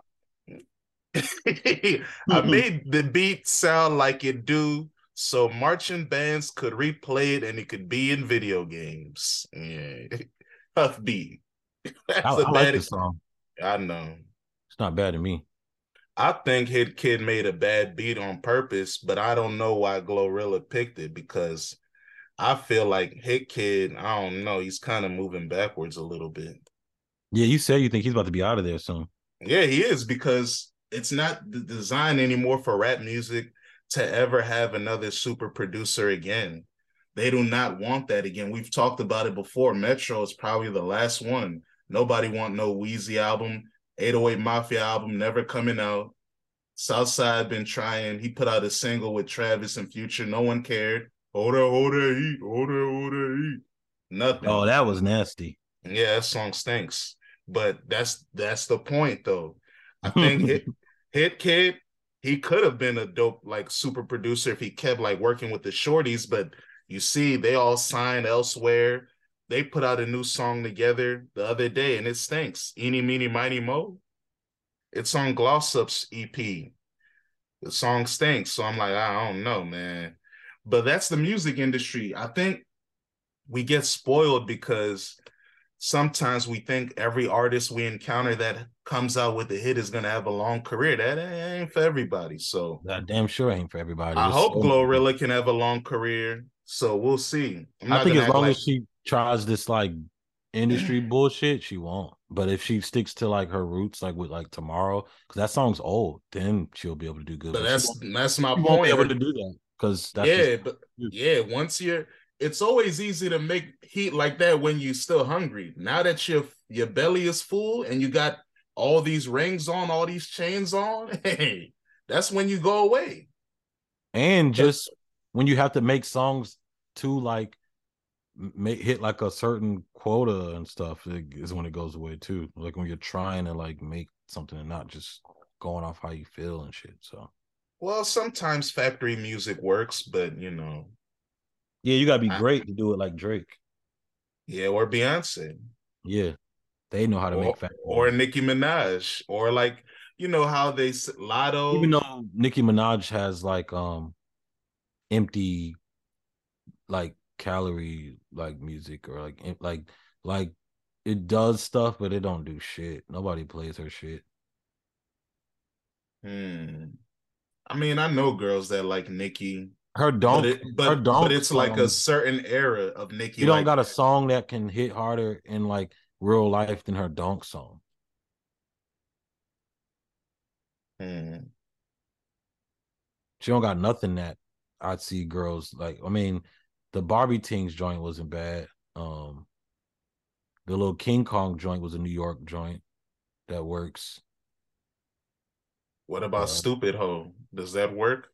I made the beat sound like it do so marching bands could replay it and it could be in video games. Yeah. Tough beat. That's I, a I bad like song. I know. It's not bad to me. I think Hit Kid made a bad beat on purpose, but I don't know why GloRilla picked it because I feel like Hit Kid, I don't know, he's kind of moving backwards a little bit. Yeah, you said you think he's about to be out of there soon. Yeah, he is because it's not the design anymore for rap music to ever have another super producer again. They do not want that again. We've talked about it before. Metro is probably the last one. Nobody want no Weezy album. 808 Mafia album never coming out. Southside been trying. He put out a single with Travis and Future. No one cared. Hold that, hold that heat, hold that, hold that heat. Nothing. Oh, that was nasty. Yeah, that song stinks. But that's that's the point though. I think Hit Hit Kid, he could have been a dope like super producer if he kept like working with the shorties, but you see, they all signed elsewhere they put out a new song together the other day and it stinks. Eeny, meeny, miny, mo. It's on Gloss Up's EP. The song stinks. So I'm like, I don't know, man. But that's the music industry. I think we get spoiled because sometimes we think every artist we encounter that comes out with a hit is going to have a long career. That ain't for everybody. So that damn sure ain't for everybody. I it's hope so GloRilla can have a long career. So we'll see. i think as long like... as she tries this like industry bullshit, she won't. But if she sticks to like her roots, like with like tomorrow, because that song's old, then she'll be able to do good. But, but that's that's my point. Be able to do that because yeah, but yeah, once you're it's always easy to make heat like that when you're still hungry. Now that your your belly is full and you got all these rings on, all these chains on, hey, that's when you go away. And just when you have to make songs to like make hit like a certain quota and stuff is when it goes away too. Like when you're trying to like make something and not just going off how you feel and shit. So well, sometimes factory music works, but you know. Yeah, you gotta be I, great to do it like Drake. Yeah, or Beyonce. Yeah. They know how to or, make factory. Or Nicki Minaj. Or like, you know how they Latto. Even though Nicki Minaj has like um empty like calorie like music or like like like it does stuff, but it don't do shit. Nobody plays her shit. Hmm. I mean, I know girls that like Nicki. Her donk, but, it, but, her donk but it's song, like a certain era of Nicki. You don't like, got a song that can hit harder in like real life than her donk song. Hmm. She don't got nothing that I'd see girls like. I mean, the Barbie Tings joint wasn't bad. Um, the little King Kong joint was a New York joint that works. What about uh, Stupid Ho? Does that work?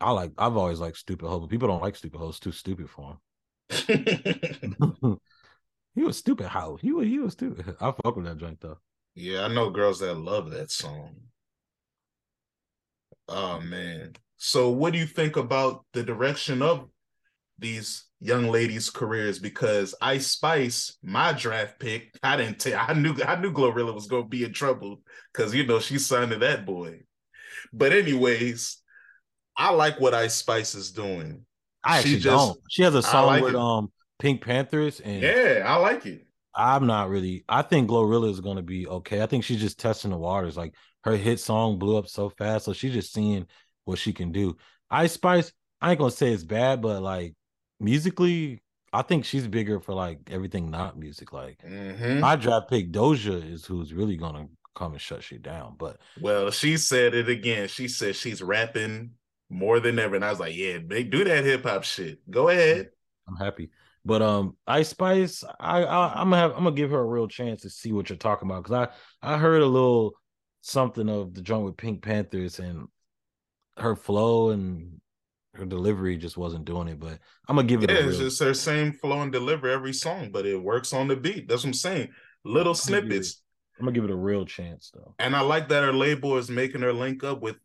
I like. I've always liked Stupid Ho, but people don't like Stupid Ho. It's too stupid for him. he was stupid. How he was? He was stupid. I fuck with that joint though. Yeah, I know girls that love that song. Oh man. So what do you think about the direction of these young ladies' careers? Because Ice Spice, my draft pick, I didn't tell I knew I knew GloRilla was gonna be in trouble because you know she signed to that boy. But anyways, I like what Ice Spice is doing. I actually she just, don't. She has a song like with it. um PinkPantheress and yeah, I like it. I'm not really. I think GloRilla is going to be okay. I think she's just testing the waters. Like her hit song blew up so fast, so she's just seeing what she can do. Ice Spice, I ain't gonna say it's bad, but like musically, I think she's bigger for like everything not music. Like mm-hmm. my draft pick Doja is who's really gonna come and shut shit down. But well, she said it again. She said she's rapping more than ever, and I was like, yeah, they do that hip hop shit. Go ahead. I'm happy. But um, Ice Spice, I, I am gonna have I'm gonna give her a real chance to see what you're talking about because I I heard a little something of the joint with PinkPantheress and her flow and her delivery just wasn't doing it. But I'm gonna give it. Yeah, real... it's just her same flow and delivery every song, but it works on the beat. That's what I'm saying. Little snippets. I'm gonna give it a real chance though. And I like that her label is making her link up with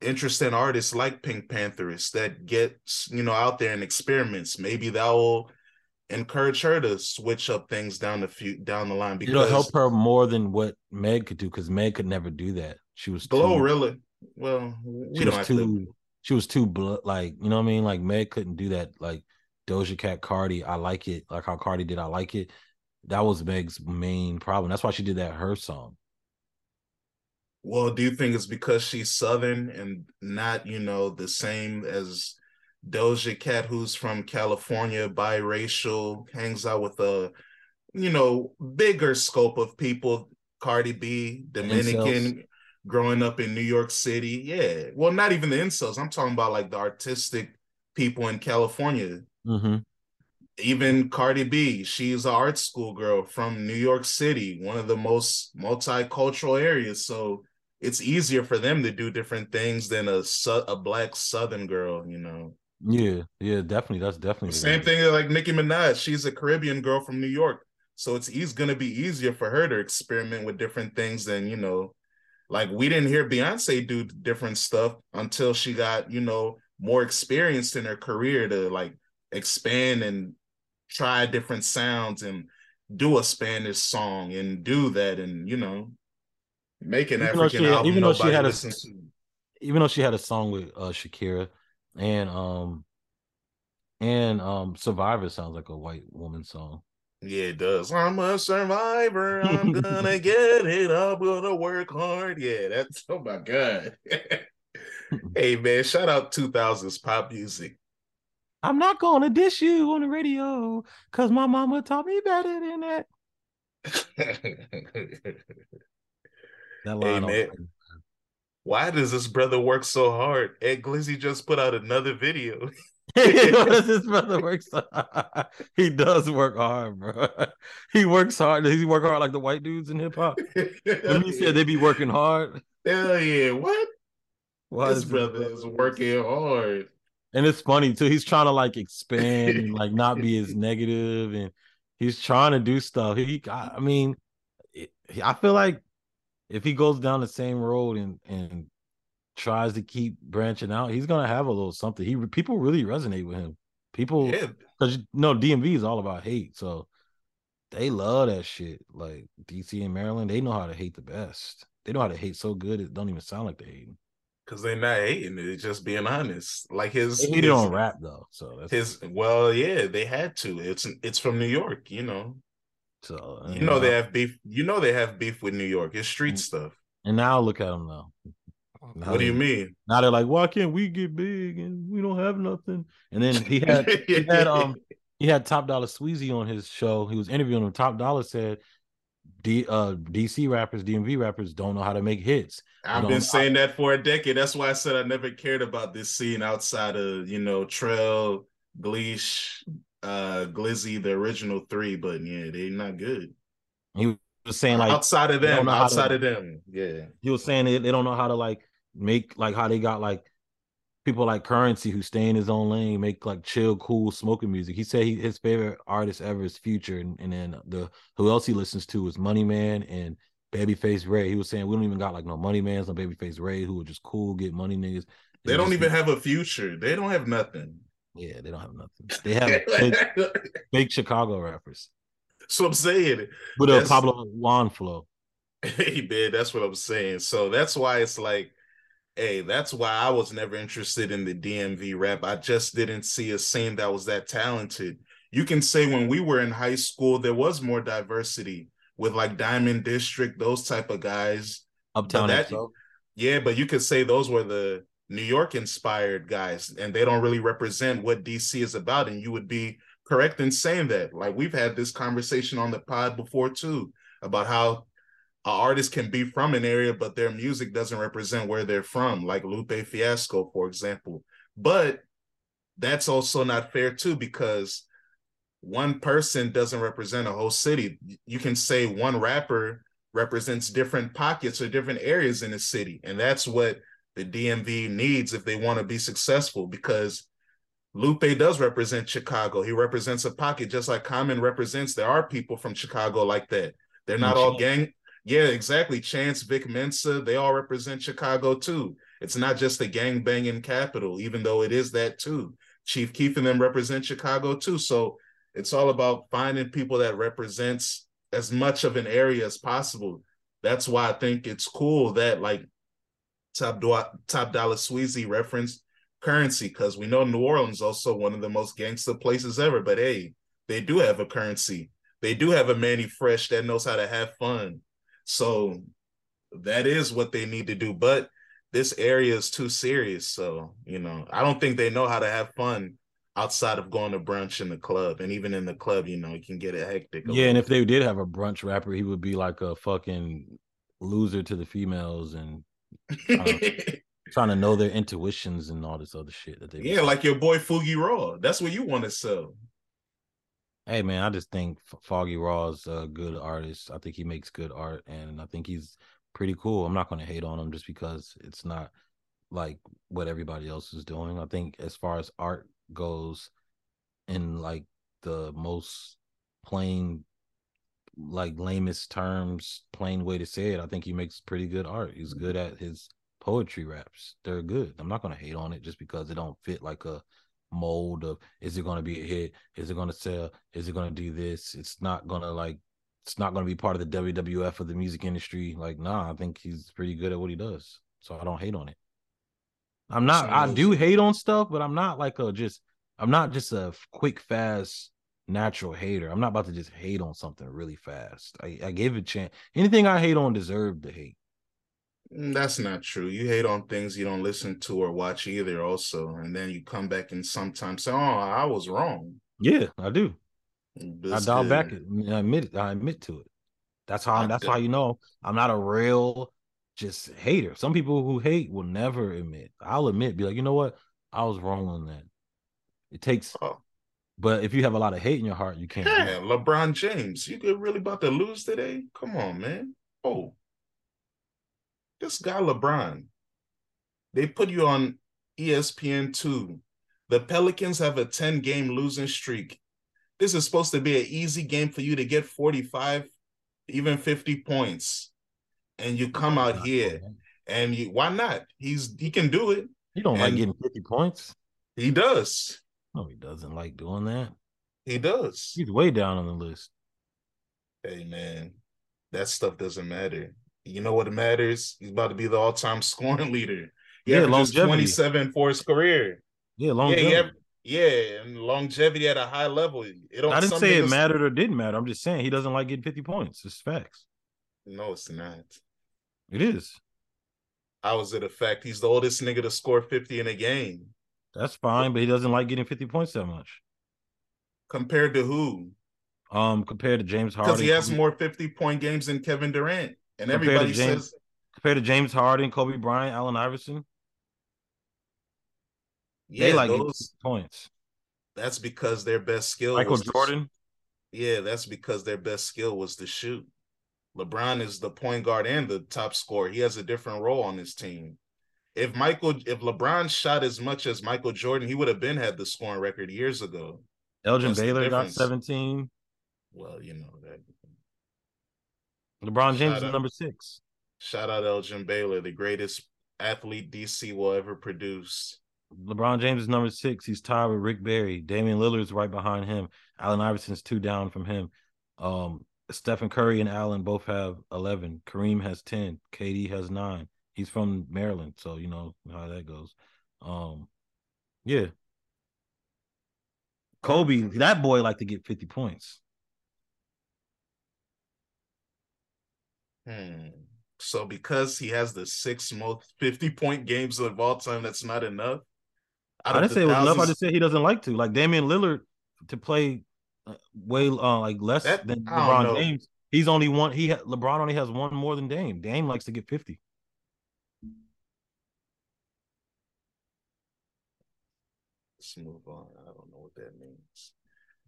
interesting artists like PinkPantheress that get you know out there and experiments. Maybe that will encourage her to switch up things down the few down the line because it'll help her more than what Meg could do because Meg could never do that. She was Glow too, really well. We she was too to... she was too bl- like you know what I mean. Like Meg couldn't do that. Like Doja Cat, Cardi, I like it. Like how Cardi did, I like it. That was Meg's main problem. That's why she did that her song. Well, do you think it's because she's Southern and not, you know, the same as Doja Cat, who's from California, biracial, hangs out with a, you know, bigger scope of people. Cardi B, Dominican, growing up in New York City. Yeah. Well, not even the incels. I'm talking about like the artistic people in California. Mm-hmm. Even Cardi B, she's an art school girl from New York City, one of the most multicultural areas. So it's easier for them to do different things than a a black Southern girl, you know. Yeah, yeah, definitely. That's definitely the same thing like Nicki Minaj. She's a Caribbean girl from New York, so it's easy going to be easier for her to experiment with different things than you know. Like we didn't hear Beyonce do different stuff until she got you know more experienced in her career to like expand and try different sounds and do a Spanish song and do that and you know make an even African album. Even though she had a, even though she had a song with uh, Shakira, and um, and um, Survivor sounds like a white woman song. Yeah, it does. I'm a survivor. I'm gonna get it. I'm gonna work hard. Yeah, that's oh my god. hey man, shout out 2000s pop music. I'm not gonna dish you on the radio because my mama taught me better than that. That line hey, man, why does this brother work so hard? Ant Glizzy just put out another video. his brother works. he does work hard, bro. He works hard. Does he work hard like the white dudes in hip hop? when you said they be working hard. Hell yeah! What? Why his brother is working hard. And it's funny too. He's trying to like expand and like not be as negative, and he's trying to do stuff. He, I mean, I feel like if he goes down the same road and and tries to keep branching out, he's gonna have a little something. He people really resonate with him. People, because yeah. you know DMV is all about hate, so they love that shit. Like DC and Maryland, they know how to hate the best. They know how to hate so good it don't even sound like they hating. Cause they're not hating it, just being honest. Like his he his, on rap though, so his well, yeah, they had to. It's it's from New York, you know. So you know, know they have beef. You know they have beef with New York. It's street stuff. And now look at them now. now what do you mean? Now they're like, why can't we get big and we don't have nothing? And then he had he had um he had Top Dollar Sweezy on his show. He was interviewing him. Top Dollar said D uh DC rappers, DMV rappers don't know how to make hits. I've been saying that for a decade. That's why I said I never cared about this scene outside of you know Trell, Gleesh, uh Glizzy, the original three, but yeah, they're not good. He was saying like outside of them, outside to, of them, yeah. He was saying they, they don't know how to like make like how they got like people like Currency who stay in his own lane, make like chill, cool smoking music. He said he, his favorite artist ever is Future, and, and then the who else he listens to is Money Man and Babyface Ray. He was saying we don't even got like no Money Mans, no Babyface Ray, who are just cool, get money niggas. They don't even have a future. They don't have nothing. Yeah, they don't have nothing. They have big, big Chicago rappers. So I'm saying with a Pablo Juan flow. Hey man, that's what I'm saying. So that's why it's like, hey, that's why I was never interested in the DMV rap. I just didn't see a scene that was that talented. You can say when we were in high school, there was more diversity with like Diamond District, those type of guys. Uptown that, Yeah, but you could say those were the New York inspired guys, and they don't really represent what DC is about. And you would be correct in saying that. Like we've had this conversation on the pod before too about how an artist can be from an area, but their music doesn't represent where they're from, like Lupe Fiasco, for example. But that's also not fair too, because one person doesn't represent a whole city. You can say one rapper represents different pockets or different areas in a city, and that's what the DMV needs if they want to be successful because Lupe does represent Chicago. He represents a pocket just like Common represents. There are people from Chicago like that. They're not all gang. Yeah, exactly. Chance, Vic Mensa, they all represent Chicago too. It's not just the gang banging capital, even though it is that too. Chief Keef and them represent Chicago too. So it's all about finding people that represents as much of an area as possible. That's why I think it's cool that like Top, Top Dollar Sweezy referenced currency because we know New Orleans also one of the most gangster places ever. But hey, they do have a currency. They do have a Manny Fresh that knows how to have fun. So that is what they need to do. But this area is too serious. So, you know, I don't think they know how to have fun outside of going to brunch in the club. And even in the club, you know, you can get it hectic. Yeah, and if they did have a brunch rapper, he would be like a fucking loser to the females and trying to know their intuitions and all this other shit that they yeah like your boy Fuggy Raw that's what you want to sell hey man I just think Foggy Raw is a good artist I think he makes good art and I think he's pretty cool I'm not going to hate on him just because it's not like what everybody else is doing I think as far as art goes in like the most plain like lamest terms, plain way to say it, I think he makes pretty good art. He's good at his poetry raps. They're good. I'm not gonna hate on it just because it don't fit like a mold of is it gonna be a hit? Is it gonna sell? Is it gonna do this? It's not gonna like it's not gonna be part of the WWF of the music industry. Like, nah, I think he's pretty good at what he does. So I don't hate on it. I'm not I do hate on stuff, but I'm not like a just I'm not just a quick fast natural hater. I'm not about to just hate on something really fast. I, I gave it a chance. Anything I hate on deserved to hate. Mm, that's not true. You hate on things you don't listen to or watch either, also, and then you come back and sometimes say, "Oh, I was wrong." Yeah, I do. I dial back. It. I admit it. I admit to it. That's how. I'm, that's how you know I'm not a real just hater. Some people who hate will never admit. I'll admit, be like, you know what, I was wrong on that. It takes oh. But if you have a lot of hate in your heart, you can't. Yeah, LeBron James, you could really about to lose today? Come on, man. Oh, this guy LeBron. They put you on ESPN two. The Pelicans have a 10 game losing streak. This is supposed to be an easy game for you to get 45, even 50 points. And you come out here and you why not? He's he can do it. You don't and like getting 50 points. He does. No, he doesn't like doing that. He does. He's way down on the list. Hey man, that stuff doesn't matter. You know what matters? He's about to be the all-time scoring leader. He yeah, longevity. 27 for his career. Yeah, longevity. Yeah, yeah, and longevity at a high level. It I didn't say it mattered or didn't matter. I'm just saying he doesn't like getting 50 points. It's facts. No, it's not. It is. How is it a fact? He's the oldest nigga to score 50 in a game. That's fine, but he doesn't like getting 50 points that much. Compared to who? Um, compared to James Harden. Because he has more 50 point games than Kevin Durant. And compared everybody James, says compared to James Harden, Kobe Bryant, Allen Iverson. Yeah, they like those points. That's because their best skill Michael Jordan. Yeah, that's because their best skill was to shoot. LeBron is the point guard and the top scorer. He has a different role on his team if Michael, if LeBron shot as much as Michael Jordan, he would have been had the scoring record years ago. Elgin What's Baylor got 17. Well, you know that. LeBron James is number six. Shout out Elgin Baylor, the greatest athlete DC will ever produce. LeBron James is number six. He's tied with Rick Barry. Damian Lillard's right behind him. Allen Iverson's two down from him. Um, Stephen Curry and Allen both have 11. Kareem has 10. KD has nine. He's from Maryland, so you know how that goes. Um, yeah. Kobe, that boy like to get 50 points. Hmm. So because he has the six most 50 point games of all time, that's not enough. I didn't say it was thousands... enough. I just said he doesn't like to. Like Damian Lillard to play uh, way uh, like less that, than LeBron James. He's only one. He ha- LeBron only has one more than Dame. Dame likes to get 50. Let's move on. I don't know what that means.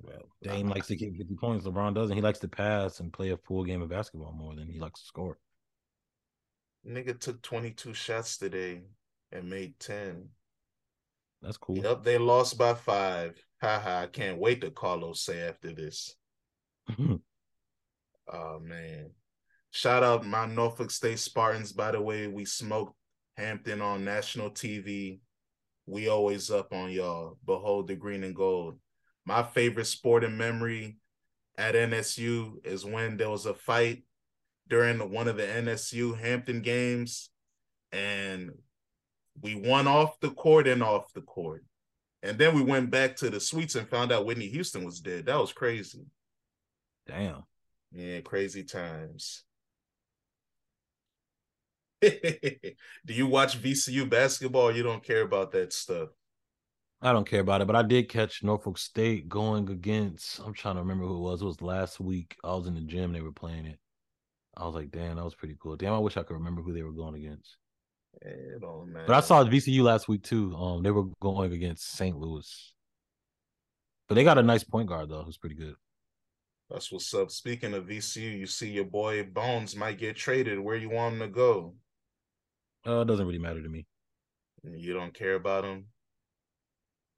Well, Dame likes to get 50 points. LeBron doesn't. He likes to pass and play a full game of basketball more than he likes to score. Nigga took 22 shots today and made 10. That's cool. Yep, they lost by five. Haha, I can't wait to Carlos say after this. oh man. Shout out my Norfolk State Spartans, by the way. We smoked Hampton on national TV we always up on y'all. Behold the green and gold. My favorite sporting memory at NSU is when there was a fight during one of the NSU Hampton games, and we won off the court and off the court. And then we went back to the suites and found out Whitney Houston was dead. That was crazy. Damn. Yeah, crazy times. Do you watch VCU basketball? you don't care about that stuff? I don't care about it, but I did catch Norfolk State going against. I'm trying to remember who it was. It was last week. I was in the gym. They were playing it. I was like, damn, that was pretty cool. Damn, I wish I could remember who they were going against. It don't matter. But I saw VCU last week too. Um, they were going against St. Louis. But they got a nice point guard though, who's pretty good. That's what's up. Speaking of VCU, you see your boy Bones might get traded. Where you want him to go? Uh, it doesn't really matter to me. You don't care about him.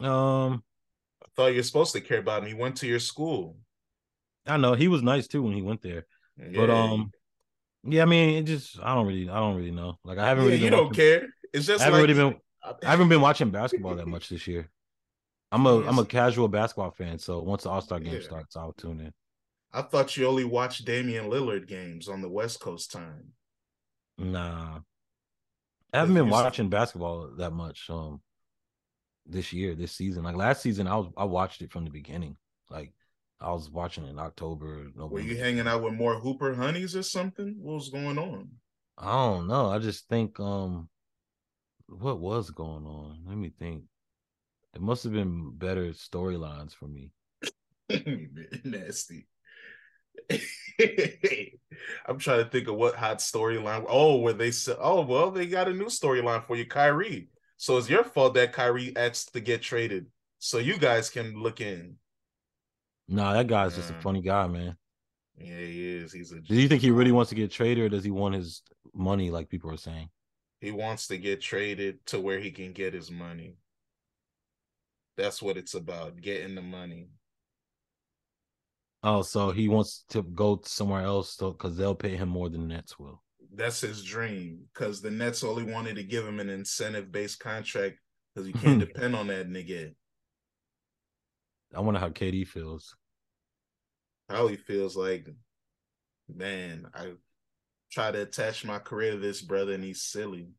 Um, I thought you're supposed to care about him. He went to your school. I know he was nice too when he went there, yeah. but um, yeah, I mean, it just I don't really, I don't really know. Like I haven't yeah, really. You don't watching, care. It's just I haven't like, really been. I haven't been watching basketball that much this year. I'm a am a casual basketball fan, so once the All Star game yeah. starts, I'll tune in. I thought you only watched Damian Lillard games on the West Coast time. Nah, I haven't been watching basketball that much um this year, this season. Like last season, I was I watched it from the beginning. Like I was watching in October. November. Were you hanging out with more Hooper honeys or something? What was going on? I don't know. I just think um what was going on? Let me think. There must have been better storylines for me. Nasty. I'm trying to think of what hot storyline. Oh, where they said, oh, well, they got a new storyline for you, Kyrie. So it's your fault that Kyrie asked to get traded. so you guys can look in. Nah, that guy's just a mm. funny guy, man. Yeah, he is. He's a. Do you think he really wants to get traded, or does he want his money, like people are saying? He wants to get traded to where he can get his money. That's what it's about, getting the money. Oh, so he wants to go somewhere else because they'll pay him more than the Nets will. That's his dream because the Nets only wanted to give him an incentive based contract because you can't hmm. depend on that nigga. I wonder how KD feels. How he feels like, man, I try to attach my career to this brother and he's silly.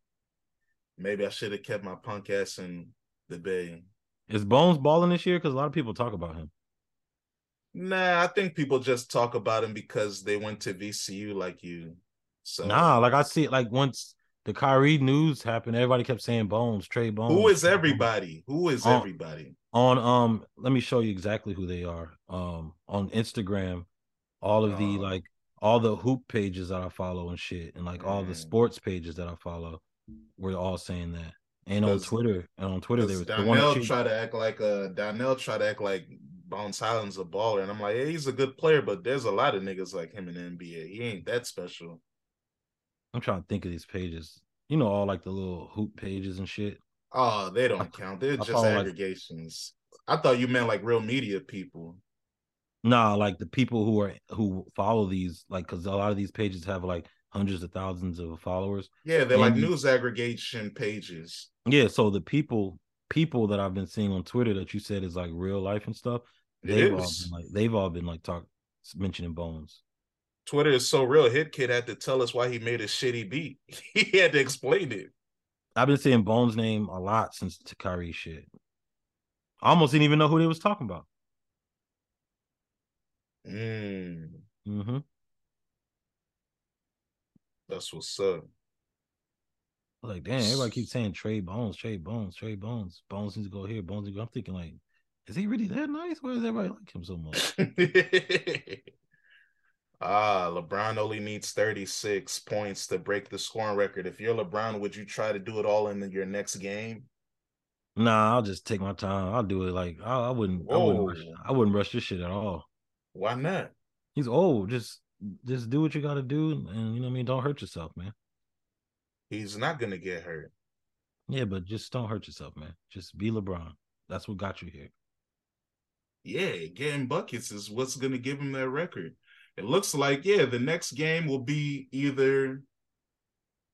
Maybe I should have kept my punk ass in the Bay. Is Bones balling this year? Because a lot of people talk about him. Nah, I think people just talk about him because they went to VCU like you. So nah, like I see it like once the Kyrie news happened, everybody kept saying Bones, Trey Bones. Who is everybody? Who is on, everybody? On um, let me show you exactly who they are. Um, on Instagram, all of the uh, like all the hoop pages that I follow and shit, and like all the sports pages that I follow, were all saying that. And on Twitter, and on Twitter, they were Donnell the try to act like uh Donnell try to act like Bones Hyland's a baller, and I'm like, hey, he's a good player, but there's a lot of niggas like him in the NBA. He ain't that special. I'm trying to think of these pages. You know, all like the little hoop pages and shit. Oh, they don't I, count. They're I just aggregations. Like, I thought you meant like real media people. Nah, like the people who are who follow these, like, because a lot of these pages have like hundreds of thousands of followers. Yeah, they're and, like news aggregation pages. Yeah, so the people people that I've been seeing on Twitter that you said is like real life and stuff, they've all been like they've all been like talk mentioning Bones. Twitter is so real. Hit Kid had to tell us why he made a shitty beat. he had to explain it. I've been saying Bones' name a lot since Takari shit. I almost didn't even know who they was talking about. Mm. Mm-hmm. That's what's up. Like, damn, everybody keeps saying Trey Bones, Trey Bones, Trey Bones. Bones needs to go here, Bones needs to go. I'm thinking, like, is he really that nice? Why does everybody like him so much? ah, LeBron only needs 36 points to break the scoring record. If you're LeBron, would you try to do it all in your next game? Nah, I'll just take my time. I'll do it like I, I wouldn't. I wouldn't. Rush, I wouldn't rush this shit at all. Why not? He's old. Just just do what you got to do, and you know what I mean. Don't hurt yourself, man. He's not gonna get hurt. Yeah, but just don't hurt yourself, man. Just be LeBron. That's what got you here. Yeah, getting buckets is what's gonna give him that record. It looks like yeah, the next game will be either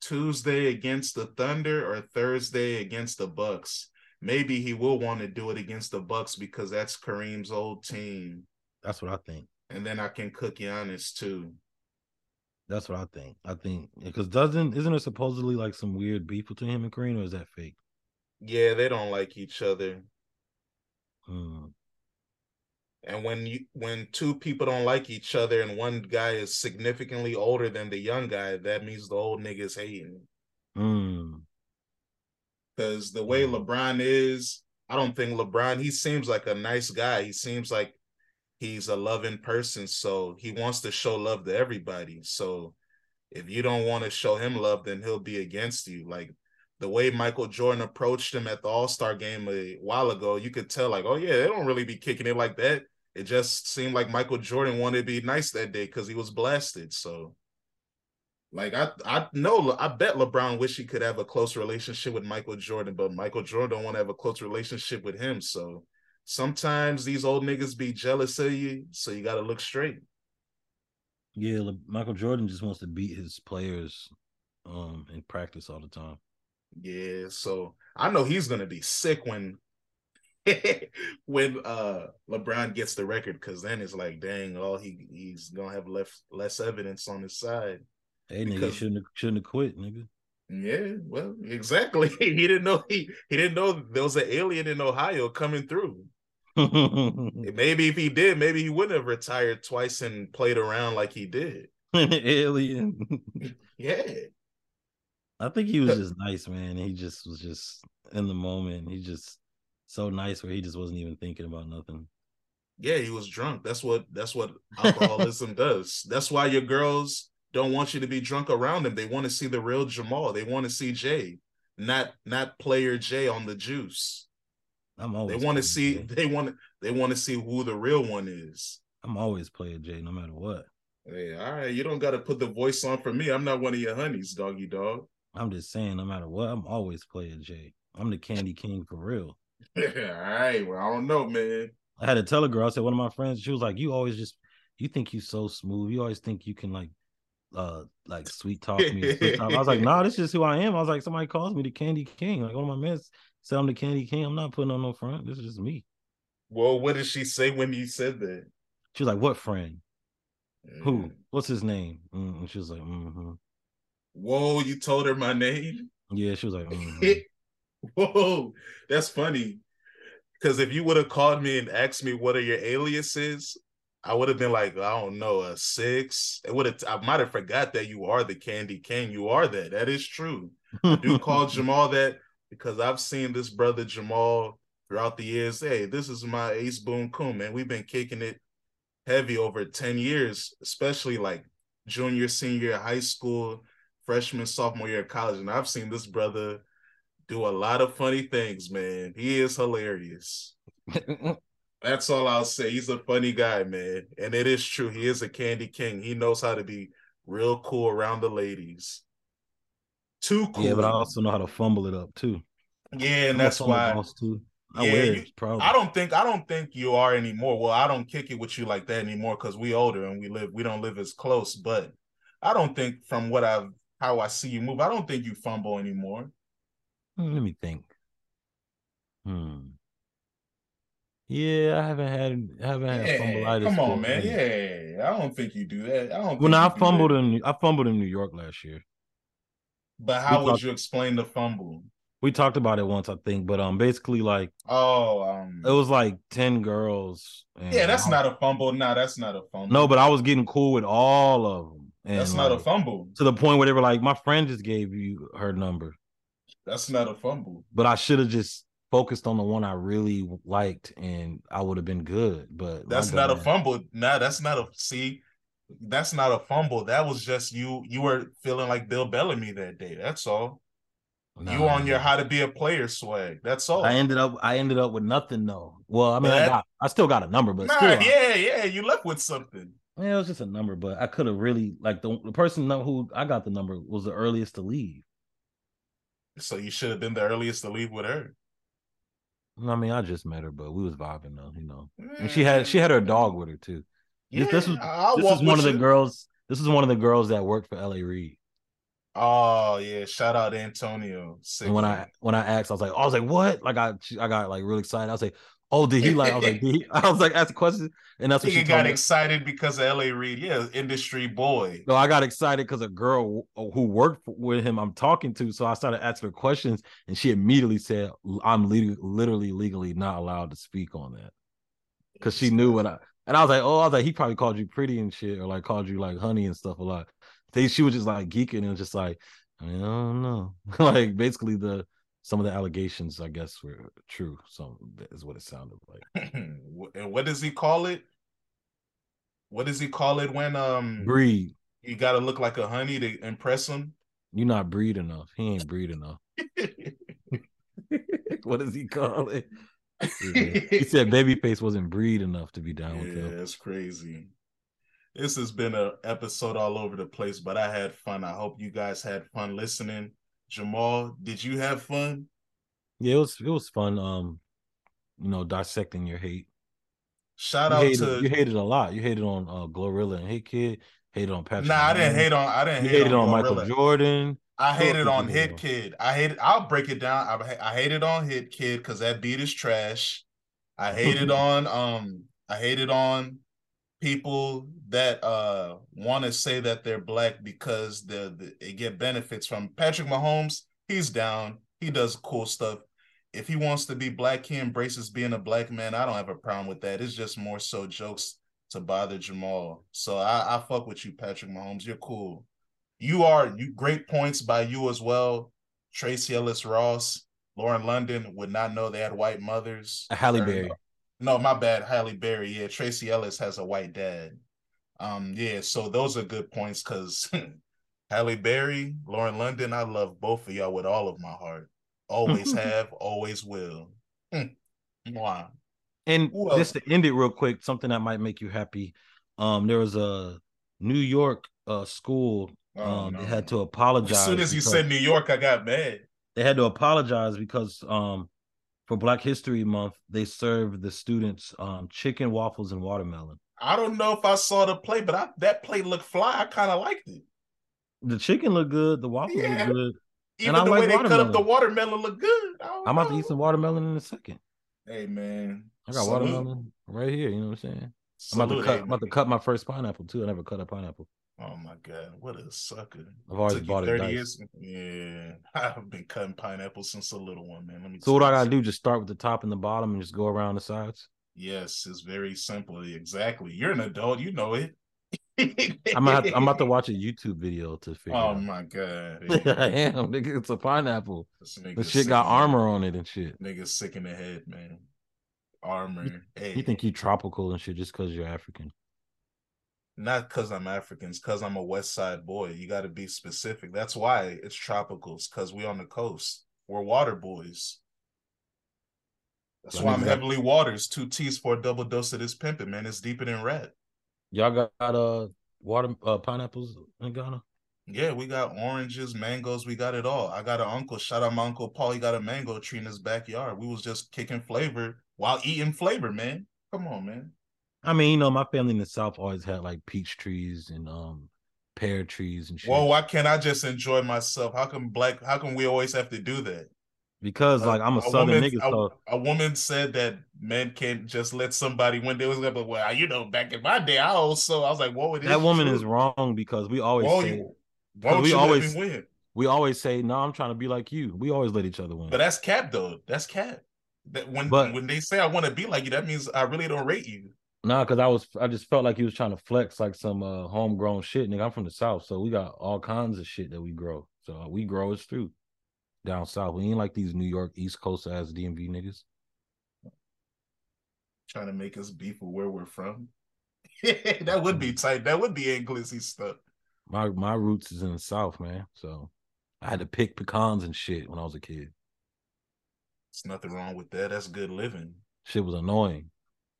Tuesday against the Thunder or Thursday against the Bucks. Maybe he will want to do it against the Bucks because that's Kareem's old team. That's what I think and then I can cook Giannis too. That's what I think. I think because doesn't isn't there supposedly like some weird beef between him and Kareem, or is that fake? Yeah, they don't like each other. Hmm. And when you when two people don't like each other and one guy is significantly older than the young guy, that means the old nigga is hating. Hmm. Because the way mm. LeBron is, I don't think LeBron. He seems like a nice guy. He seems like he's a loving person so he wants to show love to everybody so if you don't want to show him love then he'll be against you like the way michael jordan approached him at the all-star game a while ago you could tell like oh yeah they don't really be kicking it like that it just seemed like michael jordan wanted to be nice that day because he was blasted so like I, I know, I bet LeBron wish he could have a close relationship with Michael Jordan, but Michael Jordan don't want to have a close relationship with him. So sometimes these old niggas be jealous of you, so you got to look straight. Yeah, Michael Jordan just wants to beat his players um in practice all the time. Yeah, so I know he's gonna be sick when when uh LeBron gets the record because then it's like, dang, all he he's gonna have left less evidence on his side. Hey, because, nigga, shouldn't have, shouldn't have quit, nigga. Yeah, well, exactly. he didn't know he he didn't know there was an alien in Ohio coming through. maybe if he did, maybe he wouldn't have retired twice and played around like he did. Alien. yeah. I think he was just nice, man. He just was just in the moment. He just so nice where he just wasn't even thinking about nothing. Yeah, he was drunk. That's what that's what alcoholism does. That's why your girls don't want you to be drunk around them. They want to see the real Jamal. They want to see Jay, not not player Jay on the juice. I'm always. They want to see. Jay. They want. They want to see who the real one is. I'm always playing Jay, no matter what. Hey, all right. You don't got to put the voice on for me. I'm not one of your honeys, doggy dog. I'm just saying, no matter what, I'm always playing Jay. I'm the Candy King for real. all right. Well, I don't know, man. I had to tell a girl. I said one of my friends. She was like, "You always just, you think you so smooth. You always think you can like, uh, like sweet talk me." Sweet talk. I was like, "Nah, this is who I am." I was like, "Somebody calls me the Candy King. Like one of my men said I'm the Candy King. I'm not putting on no front. This is just me." Well, what did she say when you said that? She was like, "What friend? Mm. Who? What's his name?" Mm, and she was like, mm-hmm. "Whoa, you told her my name?" Yeah, she was like, mm-hmm. "Whoa, that's funny." Because if you would have called me and asked me what are your aliases, I would have been like, I don't know, a six. It would have. I might have forgot that you are the Candy King. You are that. That is true. I do call Jamal that because I've seen this brother Jamal throughout the years. Hey, this is my Ace Boom Coon, man. We've been kicking it heavy over 10 years, especially like junior, senior, high school, freshman, sophomore year of college. And I've seen this brother do a lot of funny things, man. He is hilarious. That's all I'll say. He's a funny guy, man. And it is true. He is a candy king. He knows how to be real cool around the ladies. Too cool. Yeah, but I also know how to fumble it up too. Yeah, and I'm that's why too. I yeah, you, I don't think I don't think you are anymore. Well, I don't kick it with you like that anymore because we older and we live we don't live as close. But I don't think from what I've how I see you move, I don't think you fumble anymore. Hmm, let me think. Hmm. Yeah, I haven't had haven't had yeah, fumbleitis. Come on, man. Yeah, I don't think you do that. I don't. When I fumbled in, I fumbled in New York last year. But how we would talk- you explain the fumble? We talked about it once, I think, but um, basically, like, oh, um, it was like ten girls. yeah, that's not a fumble. No, that's not a fumble. No, but I was getting cool with all of them. And that's not a fumble. To the point where they were like, "My friend just gave you her number." That's not a fumble. But I should have just focused on the one I really liked, and I would have been good. But that's not a fumble. Nah, that's not a see. That's not a fumble. That was just you. You were feeling like Bill Bellamy that day. That's all. No, you on your how to be a player swag. That's all. I ended up I ended up with nothing though. Well, I mean I got I still got a number, but nah, still, yeah, yeah, you left with something. Yeah, it was just a number, but I could have really like the, the person who I got the number was the earliest to leave. So you should have been the earliest to leave with her. I mean, I just met her, but we was vibing though, you know. And she had she had her dog mm. with her too. Yeah, this, was I'll this is one of the girls. This is one of the girls that worked for L.A. Reid. Oh yeah, shout out Antonio. Sick and when I when I asked, I was like, I was like, what? Like I I got like really excited. I was like, oh, did he like? I was like, he? I was like, ask a question, and that's what he got excited because of L.A. Reid. Yeah, industry boy. No, I got excited because a girl uh, who worked with him I'm talking to, so I started asking her questions, and she immediately said, "I'm le- literally legally not allowed to speak on that," because she knew what I. And I was like, oh, I was like, he probably called you pretty and shit, or like called you like honey and stuff a lot they she was just like geeking and just like I, mean, I don't know, like basically the some of the allegations I guess were true. So is what it sounded like. and what does he call it? What does he call it when um breed? You got to look like a honey to impress him. You're not breed enough. He ain't breed enough. what does he call it? He said babyface wasn't breed enough to be down yeah, with him. Yeah, that's crazy this has been an episode all over the place, but I had fun. I hope you guys had fun listening. Jamal, did you have fun? Yeah, it was it was fun. Um, you know, dissecting your hate. Shout you out hated, to you hated a lot. You hated on uh GloRilla and Hit Kid. Hated on Patrick. Nah, I didn't hate on. I didn't. You hate hated on, on Michael Jordan. I hated on Hit Kid. I hated. I'll break it down. I, I hated on Hit Kid because that beat is trash. I hated on. Um. I hated on people that uh want to say that they're black because the, the they get benefits from Patrick Mahomes. He's down. He does cool stuff. If he wants to be black, he embraces being a black man. I don't have a problem with that. It's just more so jokes to bother Jamal. So I, I fuck with you, Patrick Mahomes. You're cool. You are you great points by you as well. Tracee Ellis Ross, Lauren London would not know they had white mothers. Halle Berry. No, my bad. Halle Berry. Yeah, Tracee Ellis has a white dad. Um, yeah, so those are good points because Halle Berry, Lauren London, I love both of y'all with all of my heart. Always have, always will. Wow. And just to end it real quick, something that might make you happy. Um, there was a New York uh school. Oh, um, no. they had to apologize. As soon as you said New York, I got mad. They had to apologize because um for Black History Month, they served the students um chicken waffles and watermelon. I don't know if I saw the play, but I, that play looked fly. I kind of liked it. The chicken looked good. The waffles yeah. looked good. Even and the way they cut up the watermelon looked good. I'm about to eat some watermelon in a second. Hey man, I got Salute. watermelon right here. You know what I'm saying? I'm about to cut. I'm about to cut my first pineapple too. I never cut a pineapple. Oh my god, what a sucker! I've always bought it. 30 years. Yeah, I've been cutting pineapples since a little one, man. Let me. So what I gotta do? Just start with the top and the bottom, and just go around the sides. Yes, it's very simple. Exactly. You're an adult. You know it. I'm about, I'm about to watch a YouTube video to figure. Oh out. my god! I am. Nigga, it's a pineapple. The shit got armor on it and shit. Nigga sick in the head, man. Armor. Hey. You think you tropical and shit just because you're African? Not because I'm African, it's because I'm a West Side boy. You got to be specific. That's why it's tropicals, because we on the coast. We're water boys. That's why I'm heavily waters. Two T's for a double dose of this pimping, man. It's deeper than red. Y'all got uh water uh pineapples in Ghana? Yeah, we got oranges, mangoes, we got it all. I got an uncle, shout out my uncle Paul. He got a mango tree in his backyard. We was just kicking flavor while eating flavor, man. Come on, man. I mean, you know, my family in the South always had like peach trees and um pear trees and shit. Well, why can't I just enjoy myself? How come black how come we always have to do that? because like I'm a, a southern woman, nigga. So a, a, woman said that men can't just let somebody when they was like, well, you know, back in my day, I also I was like, whoa, that woman true? is wrong because we always whoa, say, you, we always win. We always say, no, I'm trying to be like you. We always let each other win. But that's cap though. That's cap. That when but, when they say I want to be like you, that means I really don't rate you. Nah, because I was I just felt like he was trying to flex like some uh homegrown shit. Nigga, I'm from the south, so we got all kinds of shit that we grow. So we grow it through down south. We ain't like these New York East Coast ass DMV niggas. Trying to make us beef with where we're from. that would be tight. That would be English stuff. My my roots is in the South, man. So I had to pick pecans and shit when I was a kid. There's nothing wrong with that. That's good living. Shit was annoying.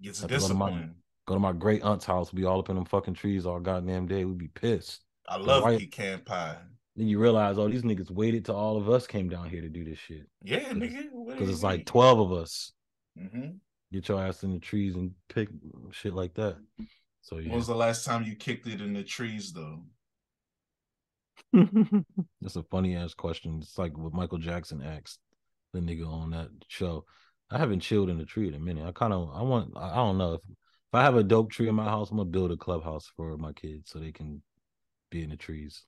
Gets discipline. Go to, my, go to my great aunt's house. We all up in them fucking trees all goddamn day. We'd be pissed. I love white, pecan pie. Then you realize, oh, these niggas waited till all of us came down here to do this shit. Yeah, nigga. Because it's like 12 of us. Mm-hmm. Get your ass in the trees and pick shit like that. So yeah. When was the last time you kicked it in the trees though? That's a funny ass question. It's like what Michael Jackson asked the nigga on that show. I haven't chilled in the tree in a minute. I kind of I want I don't know if if I have a dope tree in my house, I'm gonna build a clubhouse for my kids so they can be in the trees.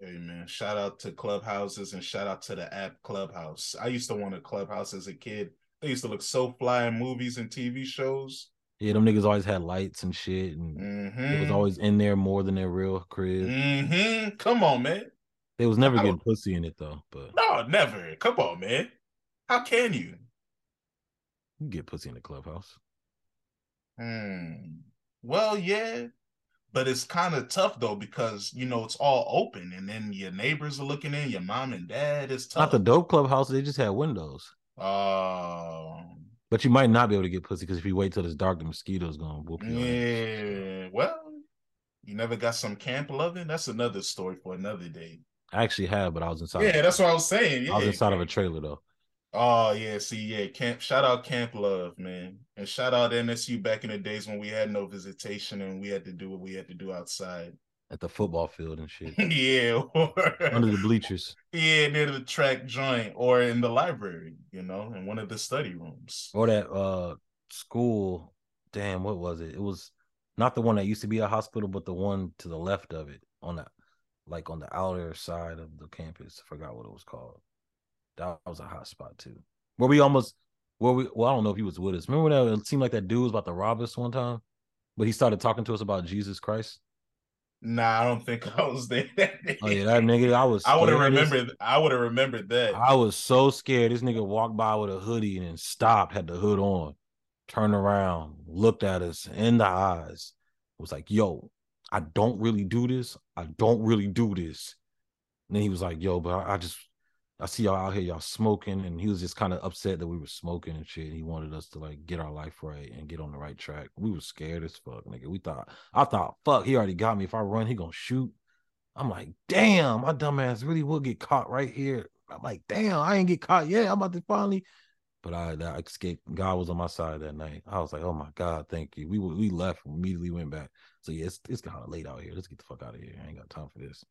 Hey man, shout out to clubhouses and shout out to the app Clubhouse. I used to want a clubhouse as a kid. They used to look so fly in movies and TV shows. Yeah, them niggas always had lights and shit, and mm-hmm. it was always in there more than their real crib. Mm-hmm. Come on, man. They was never getting pussy in it though, but no, never. Come on, man. How can you? You get pussy in the clubhouse. Hmm. Well, yeah, but it's kind of tough though because you know it's all open and then your neighbors are looking in your mom and dad is tough not the dope clubhouse they just had windows oh but you might not be able to get pussy because if you wait till it's dark the mosquitoes gonna whoop you yeah well you never got some camp loving that's another story for another day i actually have but i was inside yeah that's what i was saying yeah, i was inside of a trailer though Oh yeah, see, yeah, camp. Shout out Camp Love, man, and shout out NSU back in the days when we had no visitation and we had to do what we had to do outside at the football field and shit. yeah, or, under the bleachers. Yeah, near the track joint, or in the library, you know, in one of the study rooms, or that uh school. Damn, what was it? It was not the one that used to be a hospital, but the one to the left of it, on the like on the outer side of the campus. I forgot what it was called. That was a hot spot too. Where we almost, where we, well, I don't know if he was with us. Remember that it seemed like that dude was about to rob us one time, but he started talking to us about Jesus Christ. Nah, I don't think I was there. oh yeah, that nigga, I was. I would have remembered. I would have remembered that. I was so scared. This nigga walked by with a hoodie and then stopped, had the hood on, turned around, looked at us in the eyes, was like, "Yo, I don't really do this. I don't really do this." And then he was like, "Yo, but I, I just I see y'all out here, y'all smoking, and he was just kind of upset that we were smoking and shit. He wanted us to like get our life right and get on the right track. We were scared as fuck, nigga. We thought, I thought, fuck, he already got me. If I run, he gonna shoot. I'm like, damn, my dumbass really will get caught right here. I'm like, damn, I ain't get caught yet. I'm about to finally. But I, I escaped. God was on my side that night. I was like, oh my God, thank you. We we left, immediately went back. So yeah, it's, it's kind of late out here. Let's get the fuck out of here. I ain't got time for this.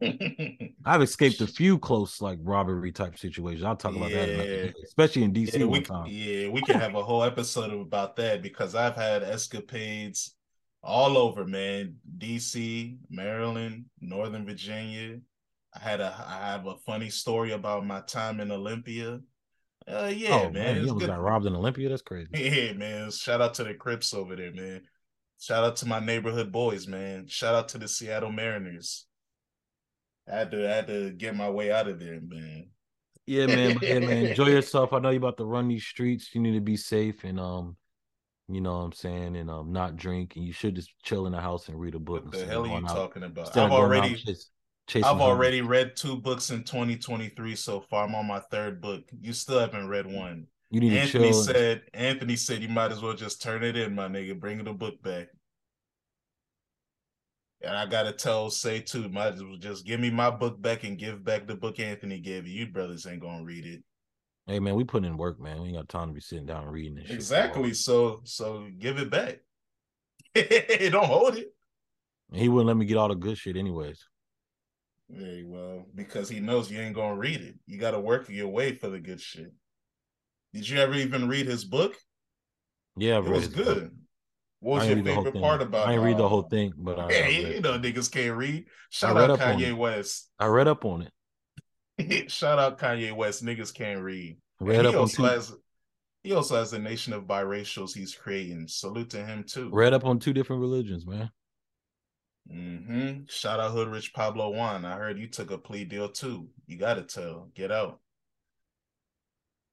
I've escaped a few close like robbery type situations. I'll talk about yeah. that, especially in DC. Yeah, we, yeah, we can have a whole episode about that because I've had escapades all over, man. DC, Maryland, Northern Virginia. I had a I have a funny story about my time in Olympia. Uh, yeah, oh, man. man you got robbed in Olympia. That's crazy. Yeah, man. Shout out to the Crips over there, man. Shout out to my neighborhood boys, man. Shout out to the Seattle Mariners. I had to I had to get my way out of there, man. Yeah, man. yeah, man. Enjoy yourself. I know you're about to run these streets. You need to be safe and um, you know what I'm saying, and um, not drink. And you should just chill in the house and read a book. What the hell are you talking about? I've already I've already read two books in 2023 so far. I'm on my third book. You still haven't read one. You need Anthony said. Anthony said you might as well just turn it in, my nigga. Bring the book back. And I gotta tell say too, might as well just give me my book back and give back the book Anthony gave you. You brothers ain't gonna read it. Hey man, we put in work, man. We ain't got time to be sitting down and reading this. Exactly. So so give it back. Don't hold it. He wouldn't let me get all the good shit anyways. Very well, because he knows you ain't gonna read it. You gotta work your way for the good shit. Did you ever even read his book? Yeah, it was good. Book. What was your favorite part about? It? I didn't read the uh, whole thing, but I, yeah, you know niggas can't read. Shout out Kanye West. I read up on it. Shout out Kanye West. Niggas can't read. Read up on two. Has, he also has a nation of biracials he's creating. Salute to him too. Read up on two different religions, man. Mm-hmm. Shout out Hood Rich Pablo Juan. I heard you took a plea deal too. You gotta tell. Get out.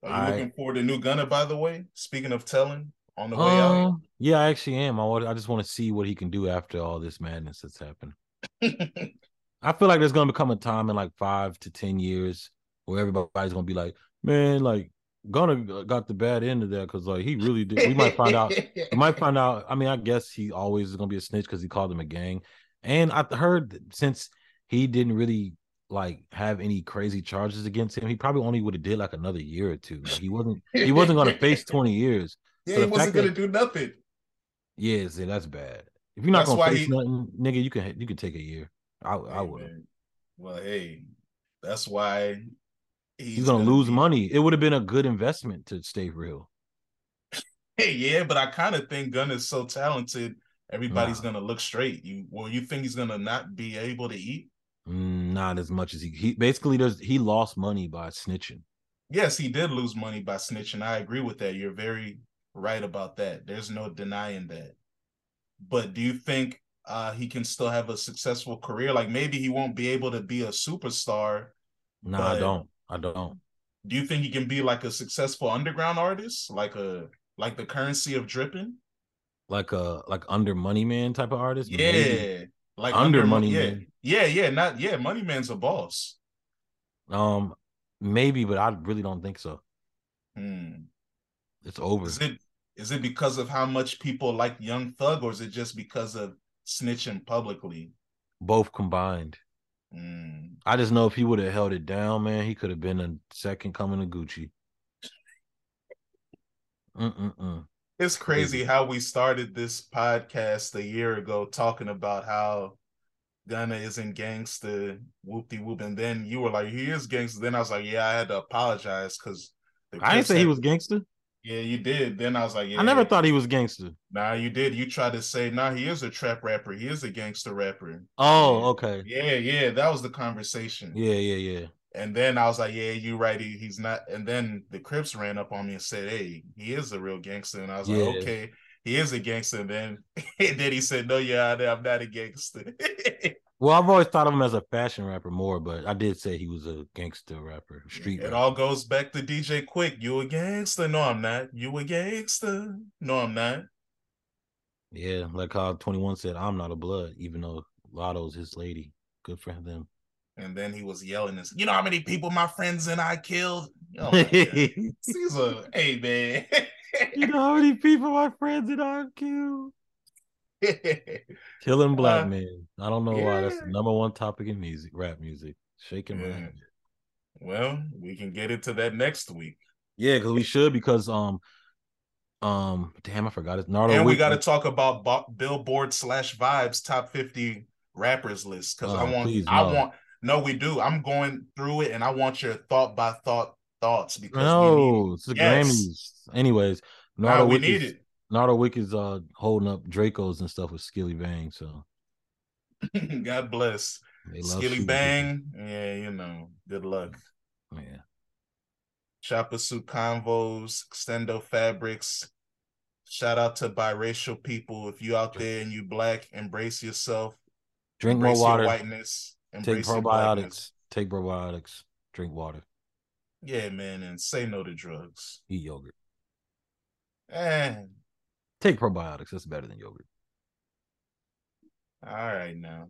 Are you I, looking forward to new Gunna, by the way? Speaking of telling, on the way um, out? Yeah, I actually am. I want, I just want to see what he can do after all this madness that's happened. I feel like there's gonna become a time in like five to ten years where everybody's gonna be like, man, like Gunna got the bad end of that because like he really did. We might find out. we might find out. I mean, I guess he always is gonna be a snitch because he called them a gang. And I heard since he didn't really like have any crazy charges against him, he probably only would have did like another year or two. Like, he wasn't. He wasn't gonna face twenty years. Yeah, so he wasn't gonna that, do nothing. Yeah, see, that's bad. If you're not that's gonna face he, nothing, nigga, you can you can take a year. I I would. Well, hey, that's why he's, he's gonna, gonna, lose be... money. It would have been a good investment to stay real. Hey, yeah, but I kind of think Gunn is so talented. Everybody's nah. gonna look straight. You well, you think he's gonna not be able to eat? Mm, not as much as he. He basically does. He lost money by snitching. Yes, he did lose money by snitching. I agree with that. You're very right about that. There's no denying that. But do you think uh, he can still have a successful career? Like maybe he won't be able to be a superstar. No, I don't. I don't. Do you think he can be like a successful underground artist, like a like the currency of dripping, like a like under Money Man type of artist? Yeah, maybe. like under, under Money yeah. Man. Yeah, yeah, not yeah. Money Man's a boss. Um, maybe, but I really don't think so. Hmm. It's over. Is it is it because of how much people like Young Thug, or is it just because of snitching publicly? Both combined. Mm. I just know if he would have held it down, man, he could have been a second coming to Gucci. Mm-mm-mm. It's crazy how we started this podcast a year ago talking about how Gunna isn't gangster, whoop de whoop, and then you were like, he is gangster. Then I was like, yeah, I had to apologize because I didn't say he was gangster. Yeah, you did. Then I was like, yeah. I never thought he was gangster. Nah, you did. You tried to say, nah, he is a trap rapper. He is a gangster rapper. Oh, okay. Yeah, yeah. That was the conversation. Yeah, yeah, yeah. And then I was like, yeah, you right. He, he's not. And then the Crips ran up on me and said, hey, he is a real gangster. And I was yeah. like, okay, he is a gangster. And then, and then he said, no, yeah, I'm not a gangster. Well, I've always thought of him as a fashion rapper more, but I did say he was a gangster rapper, street. It rapper. all goes back to DJ Quik. You a gangster? No, I'm not. You a gangster? No, I'm not. Yeah, like how Twenty One said, "I'm not a blood," even though Latto's his lady. Good for them. And then he was yelling this, you know how many people my friends and I killed? Oh Caesar, hey man. you know how many people my friends and I killed? Killing black uh, men. I don't know yeah. why that's the number one topic in music, rap music. Shaking yeah. Well, we can get into that next week. Yeah, because we should because um um damn I forgot it. Nardo and we got to talk about Billboard slash Vibes top fifty rappers list because I oh, want please, I want no we do. I'm going through it and I want your thought by thought thoughts because no, it's the yes. Grammys. Anyways, Nardo we need it. Nardo Wick is uh holding up Dracos and stuff with Skilly Bang. So God bless. Skilly Bang. Yeah, you know, good luck. Yeah. Choppa Suit Convos, Extendo Fabrics. Shout out to biracial people. If you out there and you black, embrace yourself. Drink embrace more water. whiteness. Take probiotics. Take probiotics. Drink water. Yeah, man, and say no to drugs. Eat yogurt. And take probiotics. That's better than yogurt. All right now.